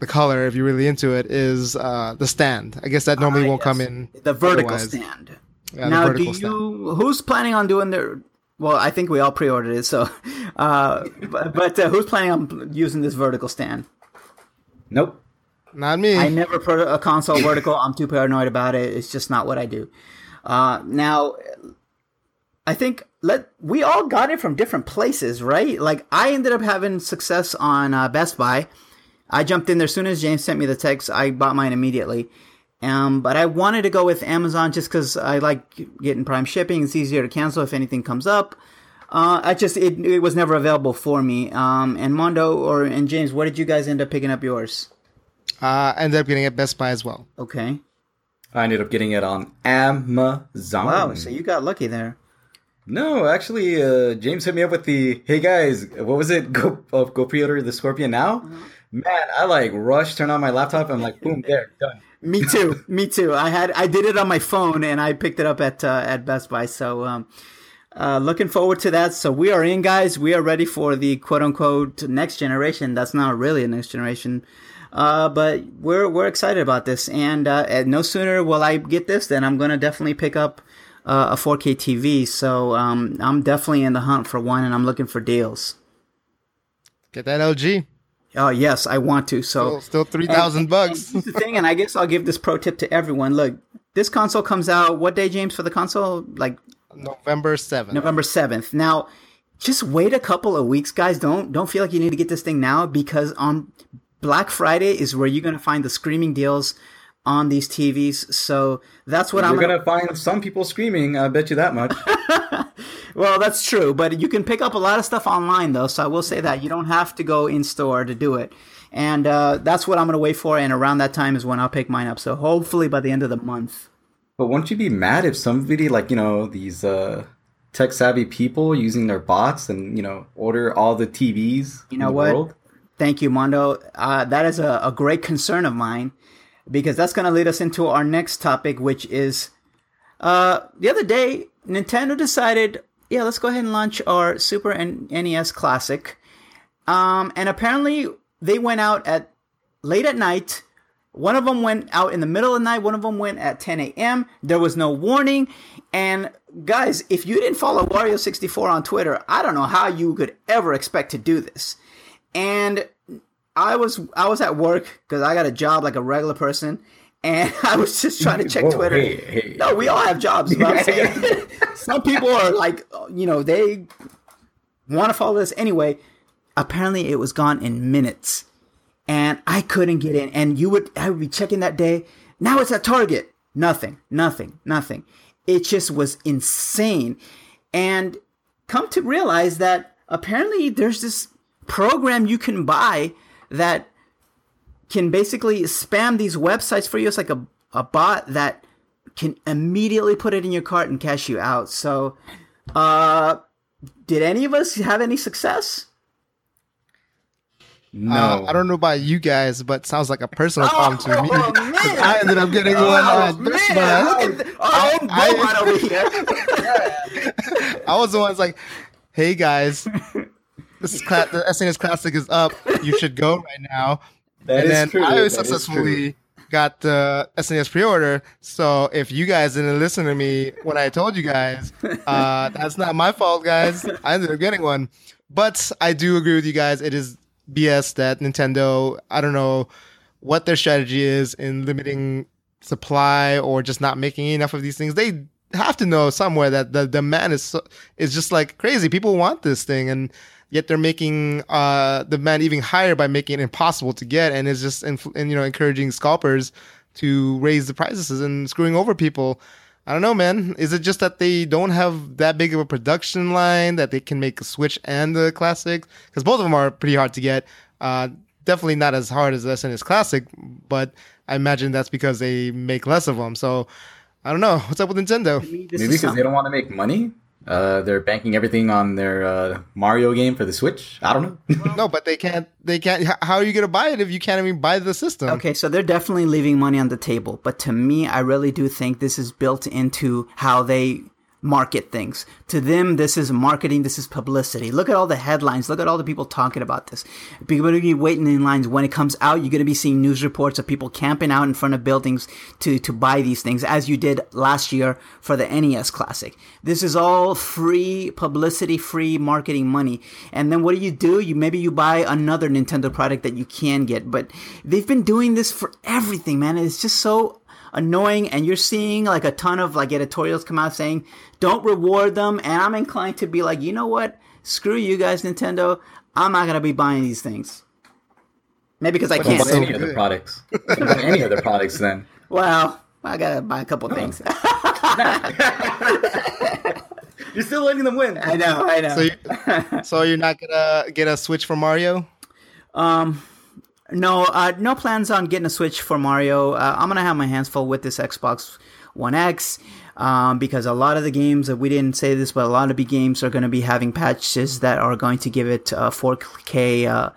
the color, if you're really into it, is uh, the stand. I guess that normally Ah, won't yes. come in the vertical otherwise. stand. Yeah, now, do you? Who's planning on doing their? Well, I think we all pre-ordered it. So, uh, but, but uh, who's planning on using this vertical stand? Nope. Not me. I never put a console vertical. I'm too paranoid about it. It's just not what I do. Uh, now, I think let we all got it from different places, right? Like I ended up having success on uh, Best Buy. I jumped in there as soon as James sent me the text. I bought mine immediately. Um, but I wanted to go with Amazon just because I like getting Prime shipping. It's easier to cancel if anything comes up. Uh, I just it, it was never available for me. Um, and Mondo or and James, what did you guys end up picking up yours? uh, ended up getting it Best Buy as well. Okay. I ended up getting it on Amazon. Wow, so you got lucky there. No, actually, uh, James hit me up with the, hey guys, what was it? Go, uh, go pre-order the Scorpion now? Mm-hmm. Man, I like rushed, turned on my laptop, I'm like, boom, there, done. Me too. Me too. I had I did it on my phone and I picked it up at uh, at Best Buy. So um, uh, looking forward to that. So we are in, guys. We are ready for the quote unquote next generation. That's not really a next generation. Uh, but we're we're excited about this, and, uh, and no sooner will I get this than I'm gonna definitely pick up uh, a 4K TV. So um, I'm definitely in the hunt for one, and I'm looking for deals. Get that LG. Oh yes, I want to. So Still, still three thousand bucks. and the thing, and I guess I'll give this pro tip to everyone. Look, this console comes out what day, James, for the console? Like November seventh. November seventh. Now, just wait a couple of weeks, guys. Don't don't feel like you need to get this thing now because on Black Friday is where you're gonna find the screaming deals on these TVs. So that's what I'm You're gonna find some people screaming, I bet you that much. Well, that's true, but you can pick up a lot of stuff online, though. So I will say that you don't have to go in store to do it, and uh, that's what I'm going to wait for. And around that time is when I'll pick mine up. So hopefully by the end of the month. but won't you be mad if somebody, like, you know, these uh, tech savvy people using their bots and, you know, order all the TVs You know what? world? Thank you, Mondo. Uh, that is a, a great concern of mine because that's going to lead us into our next topic, which is uh, the other day Nintendo decided, yeah, let's go ahead and launch our Super N- NES Classic. Um, and apparently they went out at late at night One of them went out in the middle of the night. One of them went at 10 a.m. There was no warning. And guys, if you didn't follow Wario64 on Twitter, I don't know how you could ever expect to do this. And I was I was at work because I got a job like a regular person, and I was just trying to check Whoa, Twitter. hey, hey. No, we all have jobs. But I'm saying, some people are like, you know, they want to follow this anyway. Apparently, it was gone in minutes, and I couldn't get in. And you would, I would be checking that day. Now it's at Target. Nothing, nothing, nothing. It just was insane. And come to realize that apparently there's this program you can buy that can basically spam these websites for you. It's like a, a bot that can immediately put it in your cart and cash you out. So, uh, did any of us have any success? No, Uh, I don't know about you guys, but sounds like a personal problem to me. oh, man. I ended up getting one Oh, at this man. month. Oh, I- robot over here. I was the one that's like, "Hey guys, this is cla- the SNES Classic is up. You should go right now." That and is then true. I That successfully got the SNES pre-order. So if you guys didn't listen to me when I told you guys, uh, that's not my fault, guys. I ended up getting one, but I do agree with you guys. It is BS that Nintendo. I don't know what their strategy is in limiting supply or just not making enough of these things. They have to know somewhere that the demand is so, is just like crazy. People want this thing, and yet they're making uh, the demand even higher by making it impossible to get, and it's just infl- and you know encouraging scalpers to raise the prices and screwing over people. I don't know, man. Is it just that they don't have that big of a production line that they can make a Switch and the Classic? Because both of them are pretty hard to get. Uh, definitely not as hard as the SNES Classic, but I imagine that's because they make less of them. So I don't know. What's up with Nintendo? Maybe because they don't want to make money. Uh, they're banking everything on their uh, Mario game for the Switch. I don't know. no, but they can't. They can't. How are you gonna buy it if you can't even buy the system? Okay, so they're definitely leaving money on the table, but to me, I really do think this is built into how they market things. To them, this is marketing, this is publicity. Look at all the headlines, look at all the people talking about this. People are gonna be waiting in lines. When it comes out, you're gonna be seeing news reports of people camping out in front of buildings to, to buy these things, as you did last year for the NES Classic. This is all free publicity, free marketing money. And then what do you do? You maybe you buy another Nintendo product that you can get, but they've been doing this for everything, man. It's just so annoying and you're seeing like a ton of like editorials come out saying don't reward them and i'm inclined to be like you know what screw you guys nintendo i'm not gonna be buying these things maybe because i Don't can't buy so any other products. Any other products then. well i gotta buy a couple things You're still letting them win. i know i know So, you, so you're not gonna get a Switch for Mario? Um, No, uh, no plans on getting a Switch for Mario. Uh, I'm gonna have my hands full with this Xbox One X um, because a lot of the games that we didn't say this, but a lot of the games are gonna be having patches that are going to give it uh, 4K, uh,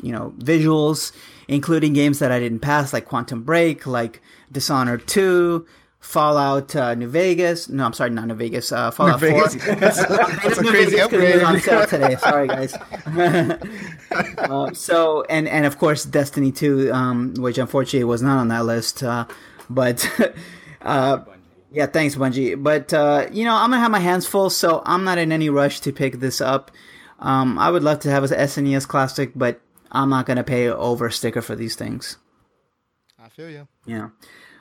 you know, visuals, including games that I didn't pass, like Quantum Break, like Dishonored 2. Fallout uh, New Vegas. No, I'm sorry, not New Vegas. Uh, Fallout New 4. Vegas? That's a New crazy Vegas 'cause it on sale today. Sorry, guys. Uh, so and and of course Destiny 2, um, which unfortunately was not on that list. Uh, but uh, yeah, thanks Bungie. But uh, you know I'm gonna have my hands full, so I'm not in any rush to pick this up. Um, I would love to have an SNES Classic, but I'm not gonna pay over a sticker for these things. I feel you. Yeah.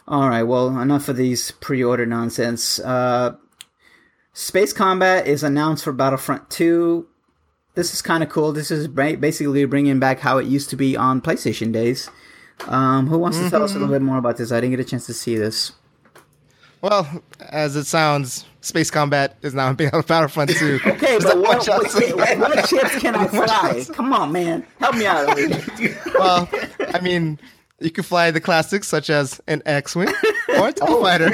All right. Well, enough of these pre-order nonsense. Uh, Space Combat is announced for Battlefront 2. This is kind of cool. This is basically bringing back how it used to be on PlayStation days. Um, who wants to tell us a little bit more about this? I didn't get a chance to see this. Well, as it sounds, Space Combat is now in Battlefront 2. Okay, but what, wait, wait, what ships can I fly? Come on, man. Help me out. well, I mean, you can fly the classics such as an X-wing or a TIE Oh. fighter.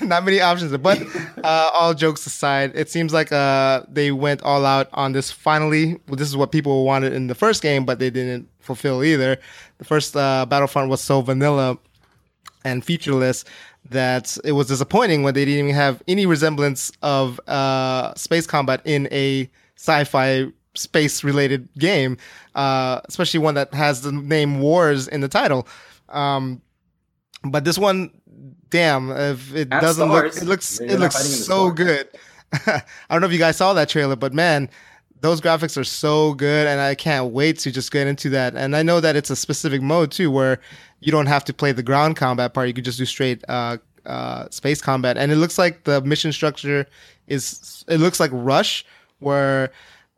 Not many options, but uh, all jokes aside, it seems like uh, they went all out on this. Finally, well, this is what people wanted in the first game, but they didn't fulfill either. The first uh, Battlefront was so vanilla and featureless that it was disappointing when they didn't even have any resemblance of uh, space combat in a sci-fi space related game, uh, especially one that has the name Wars in the title. Um, but this one, damn, if it And doesn't stars. look, it looks You're it looks fighting in the so good. I don't know if you guys saw that trailer, but man, those graphics are so good, and I can't wait to just get into that. And I know that it's a specific mode too, where you don't have to play the ground combat part; you could just do straight uh, uh, space combat. And it looks like the mission structure is it looks like Rush, where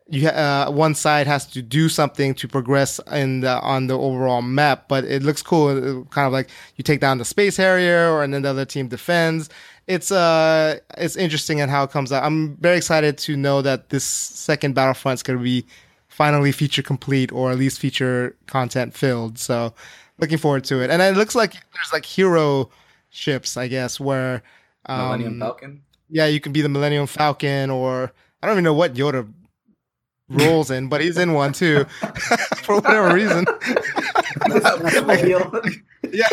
you uh, one side has to do something to progress in the on the overall map, but it looks cool. It- kind of like you take down the space harrier, or and then the other team defends. It's uh, it's interesting and how it comes out. I'm very excited to know that this second Battlefront is going to be finally feature complete, or at least feature content filled. So, looking forward to it. And it looks like there's like hero ships, I guess, where um, Millennium Falcon. yeah, you can be the Millennium Falcon, or I don't even know what Yoda rolls in, but he's in one too, for whatever reason. yeah,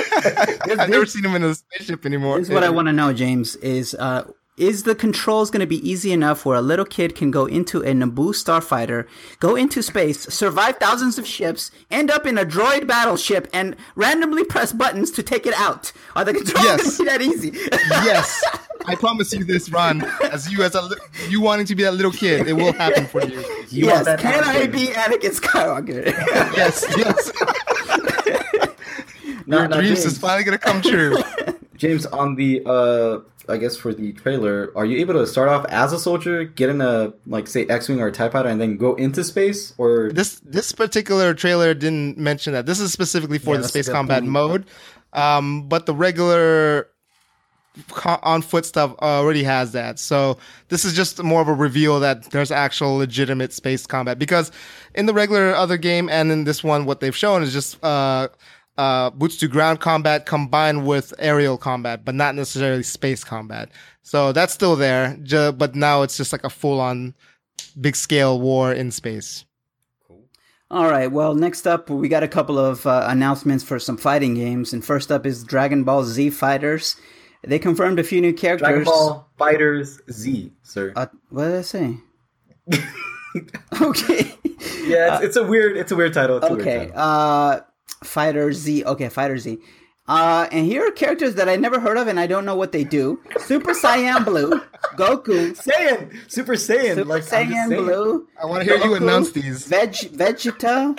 I've never seen him in a spaceship anymore. Here's what I want to know, James: is uh, is the controls going to be easy enough where a little kid can go into a Naboo starfighter, go into space, survive thousands of ships, end up in a droid battleship, and randomly press buttons to take it out? Are the controls Yes. going to be that easy? yes, I promise you this, Ron. As you, as a li- you wanting to be that little kid, it will happen for you. You yes. want that Can I be Anakin Skywalker? Yes, yes. Now- Your now, dreams is finally gonna come true. James, on the uh, I guess for the trailer, are you able to start off as a soldier, get in a like say X-wing or a Tie fighter, and then go into space, or this this particular trailer didn't mention that. This is specifically for Yeah, the space combat mode. Um, but the regular on foot stuff already has that. So this is just more of a reveal that there's actual legitimate space combat because in the regular other game and in this one, what they've shown is just uh, uh, boots to ground combat combined with aerial combat, but not necessarily space combat. So that's still there, ju- but now it's just like a full on big scale war in space. Cool. All right. Well, next up, we got a couple of uh, announcements for some fighting games, and first up is Dragon Ball Z Fighters. They confirmed a few new characters. Dragon Ball Fighters Z, sir? Uh, what did I say? okay. yeah, it's, it's a weird, it's a weird title. It's a weird Okay. title. Uh, Fighter Z. Okay, Fighter Z. Uh, and here are characters that I never heard of, and I don't know what they do. Super Saiyan Blue, Goku, Saiyan, Super Saiyan, Super like Saiyan saying. Blue, I want to hear you announce these. Veg Vegeta,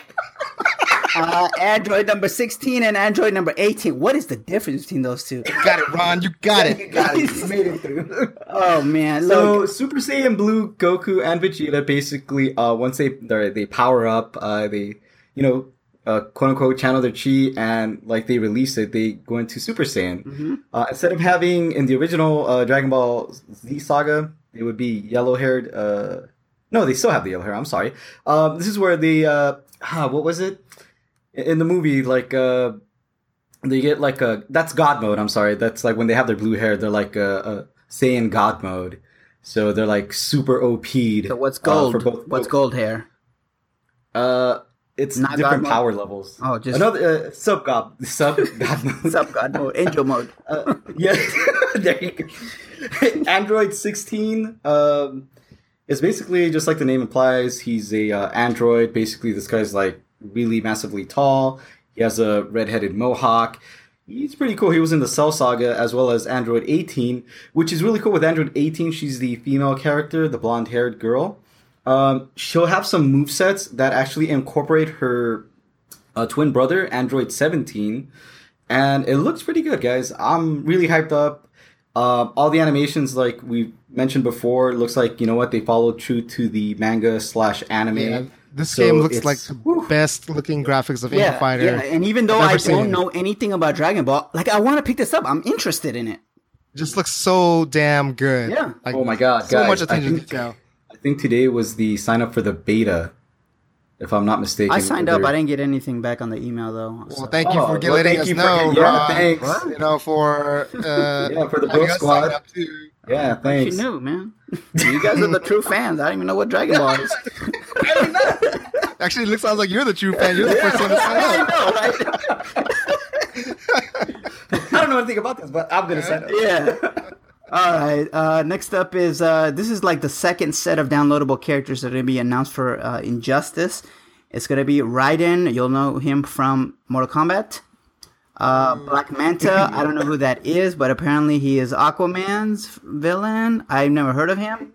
uh, Android number sixteen and Android number eighteen. What is the difference between those two? Got it, Ron. You got You it. got it. You made it through. Oh man, So look. Super Saiyan Blue, Goku, and Vegeta basically, uh, once they they're- they power up, uh, they you know, uh, quote unquote, channel their chi, and like they release it, they go into Super Saiyan. Mm-hmm. Uh, instead of having in the original uh, Dragon Ball Z saga, it would be yellow haired. Uh, no, they still have the yellow hair. I'm sorry. Um, this is where the uh, ah, what was it in the movie? Like uh, they get like a that's God mode. I'm sorry. That's like when they have their blue hair, they're like a, a Saiyan God mode. So they're like super OP'd. So what's gold? for both, what's gold hair? Uh, it's Not different God mode? power levels. Oh, just- another uh, sub God sub God mode. Up, God mode? Angel mode. Uh, yeah, there you go. Android 16 um, is basically just like the name implies. He's a uh, android. Basically, this guy's like really massively tall. He has a red-headed mohawk. He's pretty cool. He was in the Cell Saga as well as Android 18, which is really cool. With Android 18, she's the female character, the blonde-haired girl. Um, she'll have some move sets that actually incorporate her uh, twin brother, Android 17 and it looks pretty good, guys. I'm really hyped up. Um, all the animations, like we mentioned before, looks like you know what they follow true to the manga slash anime. Yeah, this So game looks like the whew. best looking graphics of any Yeah, fighter. yeah. And even though I've I ever seen. don't know anything about Dragon Ball, like I want to pick this up. I'm interested in it. Just looks so damn good. Yeah. Like, Oh my god, so guys, much I attention to think- detail. I think today was the sign up for the beta, if I'm not mistaken. I signed up. I didn't get anything back on the email though. Well, so- thank you Oh, for well, letting thank us you for- yeah, Ron. thanks. You know, for uh, Yeah, for the having Bro us Squad. Yeah, up too. You thanks. knew, man. you guys are the true fans. I don't even know what Dragon Ball is. I don't know. Actually, it looks sounds like you're the true fan. You're the first one to sign I up. know, right? I don't know anything about this, but I'm gonna sign up. Yeah. All right. Uh, next up is uh, this is like the second set of downloadable characters that are going to be announced for uh, Injustice. It's going to be Raiden. You'll know him from Mortal Kombat. Uh, Black Manta. I don't know who that is, but apparently he is Aquaman's villain. I've never heard of him.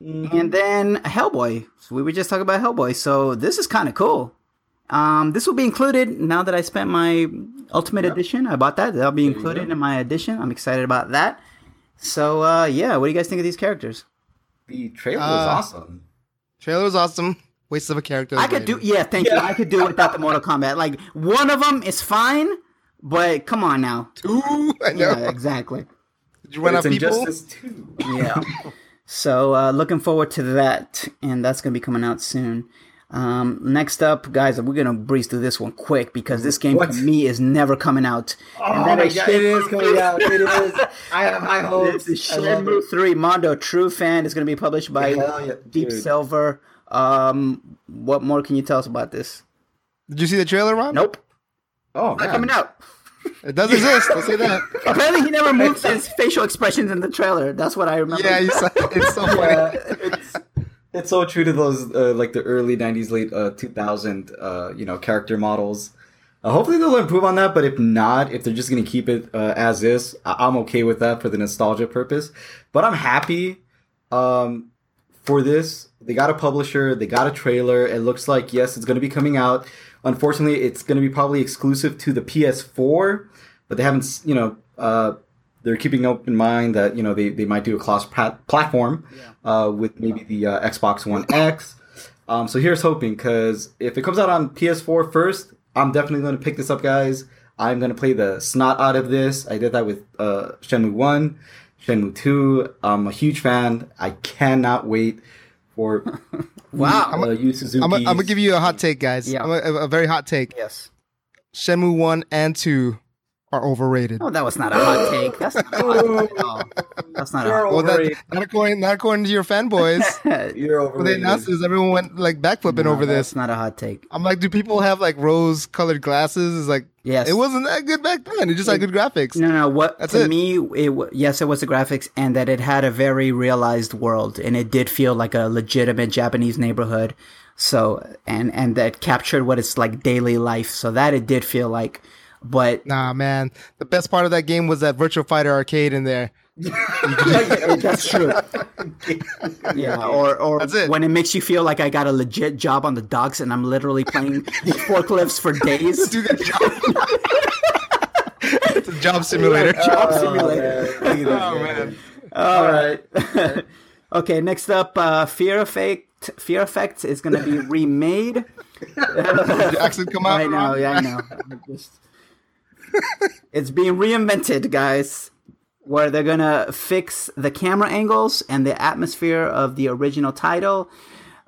And then Hellboy. So we were just talking about Hellboy. So this is kind of cool. Um, this will be included now that I spent my Ultimate Edition. I bought that. That'll be included in my edition. I'm excited about that. So uh, yeah, what do you guys think of these characters? The trailer was Uh, awesome. Trailer was awesome. Waste of a character. I could do yeah, thank you. I could do without the Mortal Kombat. Like one of them is fine, but come on now. Two. I know. Yeah, exactly. Did you run out people? Injustice 2. Yeah. so uh, looking forward to that, and that's gonna be coming out soon. Um, next up, guys, we're gonna breeze through this one quick because this game What? for me is never coming out. Oh my god, it is coming out. It is. I have high hopes. This is Shenmue 3 Mondo True Fan is going to be published by Hell yeah, Deep dude. Silver. Um, what more can you tell us about this? Did you see the trailer, Ron? Nope, Oh, not man. coming out. It does exist. I'll say that. Apparently, he never moves his facial expressions in the trailer. That's what I remember. Yeah, you saw, it's so funny. Yeah, it's, it's so true to those uh, like the early '90s, late uh, 2000, uh, you know, character models. Uh, hopefully they'll improve on that, but if not, if they're just gonna keep it uh, as is, I- I'm okay with that for the nostalgia purpose. But I'm happy um, for this. They got a publisher, they got a trailer. It looks like yes, it's gonna be coming out. Unfortunately, it's gonna be probably exclusive to the PS4, but they haven't, you know, uh, they're keeping up in mind that you know they, they might do a cross plat- platform uh, with maybe the uh, Xbox One X. Um, so here's hoping because if it comes out on PS4 first, I'm definitely going to pick this up, guys. I'm going to play the snot out of this. I did that with uh, Shenmue One, Shenmue Two. I'm a huge fan. I cannot wait for Wow. uh, Yu Suzuki's- I'm gonna give you a hot take, guys. Yeah. I'm a, a, a very hot take. Yes. Shenmue 1 and 2 are overrated. Oh, that was not a hot take. That's not a hot take at all. That's not a You're hot well, that, not, according, not according to your fanboys. take. You're when they overrated. announced this, everyone went like backflipping No, over That's this. not a hot take. I'm like, do people have like rose colored glasses? It's like, Yes. it wasn't that good back then. It just had good graphics. No, no. What That's to it. me, it yes, it was the graphics, and that it had a very realized world, and it did feel like a legitimate Japanese neighborhood. So, and and that captured what it's like daily life. So that it did feel like, but Nah, man. The best part of that game was that Virtual Fighter arcade in there. that's true. Yeah, or or it. when it makes you feel like I got a legit job on the docks, and I'm literally playing forklifts for days. Do that job. it's a job simulator. Job Oh, simulator. man. Look at this Oh, guy. man. All right. okay, next up, uh, Fear Effect. Fear Effect is going to be remade. Did the come out? I know, yeah, I know. Just- it's being reinvented, guys. Where they're gonna fix the camera angles and the atmosphere of the original title,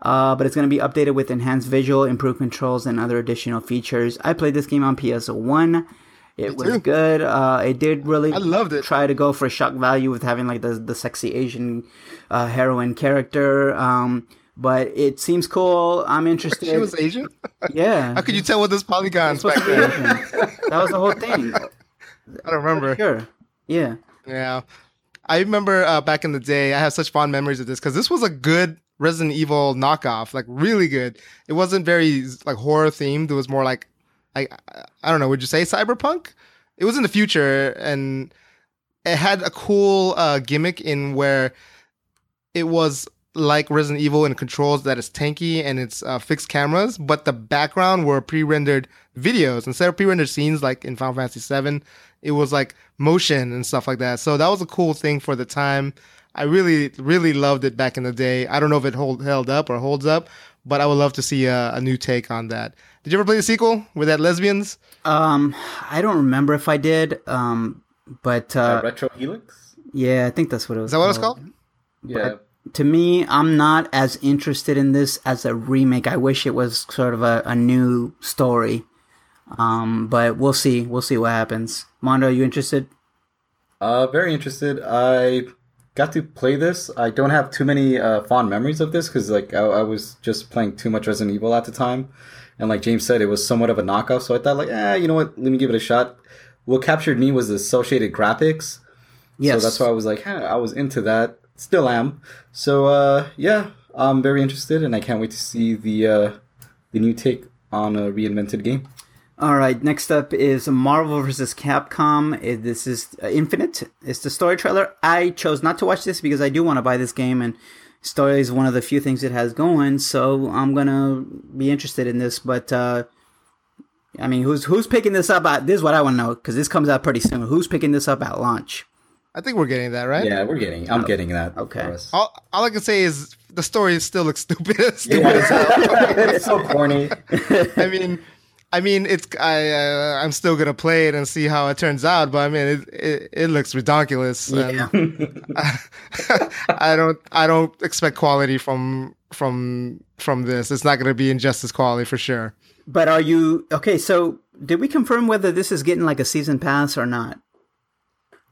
uh, but it's gonna be updated with enhanced visual, improved controls, and other additional features. I played this game on PS1. It was too. good. Uh, it did really. I loved it. Try to go for shock value with having like the the sexy Asian uh, heroine character. Um, but it seems cool. I'm interested. She was Asian? yeah. How could you tell with this polygons back then? That was the whole thing. I don't remember. Sure. Yeah. Yeah. I remember uh, back in the day, I have such fond memories of this because this was a good Resident Evil knockoff, like really good. It wasn't very like horror themed. It was more like, I, I don't know, would you say cyberpunk? It was in the future and it had a cool uh, gimmick in where it was like Resident Evil in controls that is tanky and it's uh, fixed cameras, but the background were pre-rendered videos instead of pre-rendered scenes like in Final Fantasy VII. It was like motion and stuff like that. So that was a cool thing for the time. I really, really loved it back in the day. I don't know if it hold, held up or holds up, but I would love to see a, a new take on that. Did you ever play the sequel with that lesbians? Um, I don't remember if I did. Um, but uh, Uh, Retro Helix? yeah, I think that's what it was. Is that what it's called? Yeah. To me, I'm not as interested in this as a remake. I wish it was sort of a, a new story. Um, but we'll see. We'll see what happens. Mondo, are you interested? Uh, very interested. I got to play this. I don't have too many uh, fond memories of this because like I, I was just playing too much Resident Evil at the time, and like James said, it was somewhat of a knockoff. So I thought like, eh, you know what? Let me give it a shot. What captured me was the cel shaded graphics. Yes. So that's why I was like, I was into that. Still am. So uh, yeah, I'm very interested, and I can't wait to see the uh, the new take on a reinvented game. All right, next up is Marvel vs. Capcom. This is uh, Infinite. It's the story trailer. I chose not to watch this because I do want to buy this game, and story is one of the few things it has going. So I'm gonna be interested in this. But uh, I mean, who's who's picking this up? At, this is what I want to know because this comes out pretty soon. Who's picking this up at launch? I think we're getting that right. Yeah, we're getting. I'm getting that. Okay. All, all I can say is the story still looks stupid. stupid as hell. it's so corny. I mean, I mean, it's I uh, I'm still gonna play it and see how it turns out, but I mean, it it, it looks ridiculous. Yeah. I don't I don't expect quality from from from this. It's not gonna be injustice quality for sure. But are you okay? So did we confirm whether this is getting like a season pass or not?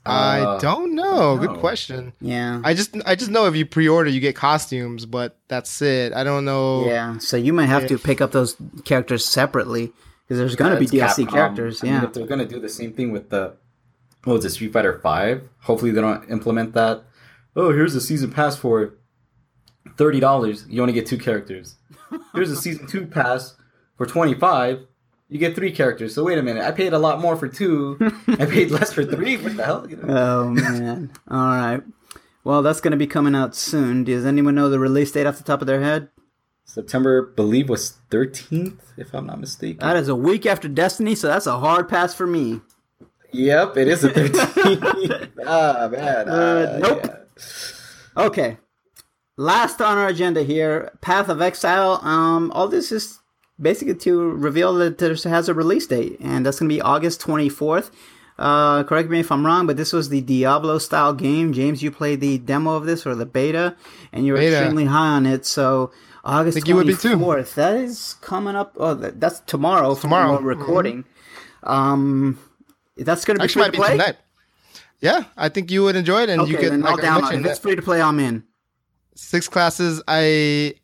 I Uh, don't know. Good no. question. Yeah. I just I just know if you pre-order, you get costumes, but that's it. I don't know. Yeah, so you might have to pick up those characters separately because there's going to be It's DLC Capcom. characters. I mean, Yeah, if they're gonna do the same thing with the what was it, Street Fighter Five? Hopefully they don't implement that. Oh, here's a season pass for thirty dollars. You only get two characters. Here's a season two pass for twenty five. You get three characters. So wait a minute, I paid a lot more for two. I paid less for three. What the hell? You know? Oh man. All right. Well, that's going to be coming out soon. Does anyone know the release date off the top of their head? September, believe was thirteenth, if I'm not mistaken. That is a week after Destiny, so that's a hard pass for me. Yep, it is a thirteenth. ah man. Uh, ah, nope. yeah. Okay. Last on our agenda here, Path of Exile. Um, all this is basically to reveal that this has a release date, and that's going to be August 24th. Uh, correct me if I'm wrong, but this was the Diablo style game. James, you played the demo of this or the beta, and you were Beta. extremely high on it. So August Think you would be too. 24th. That is coming up. Oh, that, that's tomorrow. Tomorrow. we're recording. Um, that's going to be Actually, free might to play. tonight. Yeah, I think you would enjoy it, and Okay, you could. then I'll Like download it. It's free to play, I'm in. six classes. I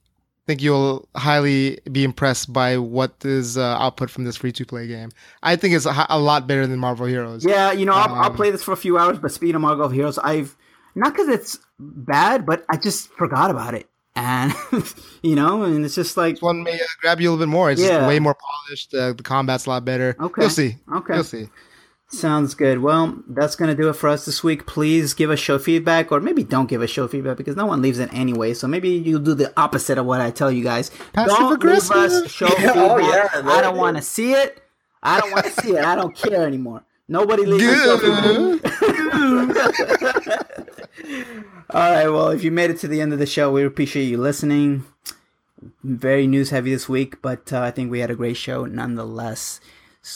think you'll highly be impressed by what is uh, output from this free-to-play game. I think it's a, a lot better than Marvel Heroes. Yeah, you know, I'll, I'll Um, play this for a few hours, but speaking of Marvel Heroes, I've not because it's bad, but I just forgot about it, and you know, and it's just like This one may uh, grab you a little bit more. It's Yeah. just way more polished. Uh, the combat's a lot better. Okay. You'll see. Okay. You'll see. Sounds good. Well, that's gonna do it for us this week. Please give us show feedback, or maybe don't give us show feedback because no one leaves it anyway. So maybe you'll do the opposite of what I tell you guys. Passive don't aggressive. leave us show feedback. Oh, yeah, I don't want to see it. I don't want to see it. I don't care anymore. Nobody leaves us show feedback. All right. Well, if you made it to the end of the show, we appreciate you listening. Very news heavy this week, but uh, I think we had a great show nonetheless.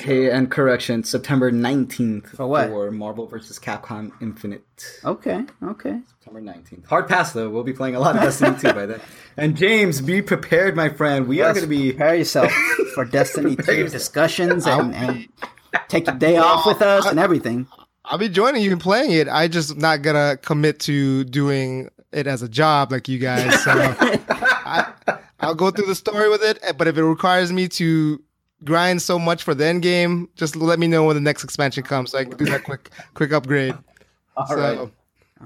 Hey, and correction, September 19th For what? for Marvel vs. Capcom Infinite. Okay. Okay. September 19th. Hard pass, though. We'll be playing a lot of Destiny 2 by then. And James, be prepared, my friend. We are going to be. prepare yourself for Destiny Prepare 2 yourself. discussions and, and take your day off with us and everything. I'll be joining you and playing it. I just not gonna commit to doing it as a job like you guys. So I, I'll go through the story with it. But if it requires me to grind so much for the end game, just let me know when the next expansion comes so I can do that quick quick upgrade. All so, right.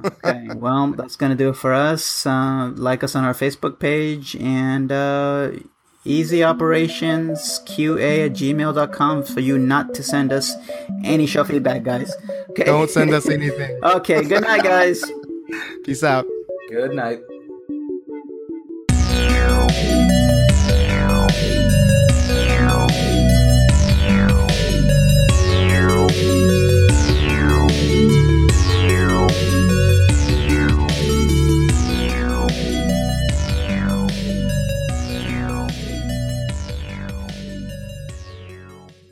Okay. Well, that's going to do it for us. Uh, like us on our Facebook page and uh, easy operations qa at gmail.com for you not to send us any show feedback, guys. Okay. Don't send us anything. Okay. Good night, guys. Peace out. Good night. Thank you.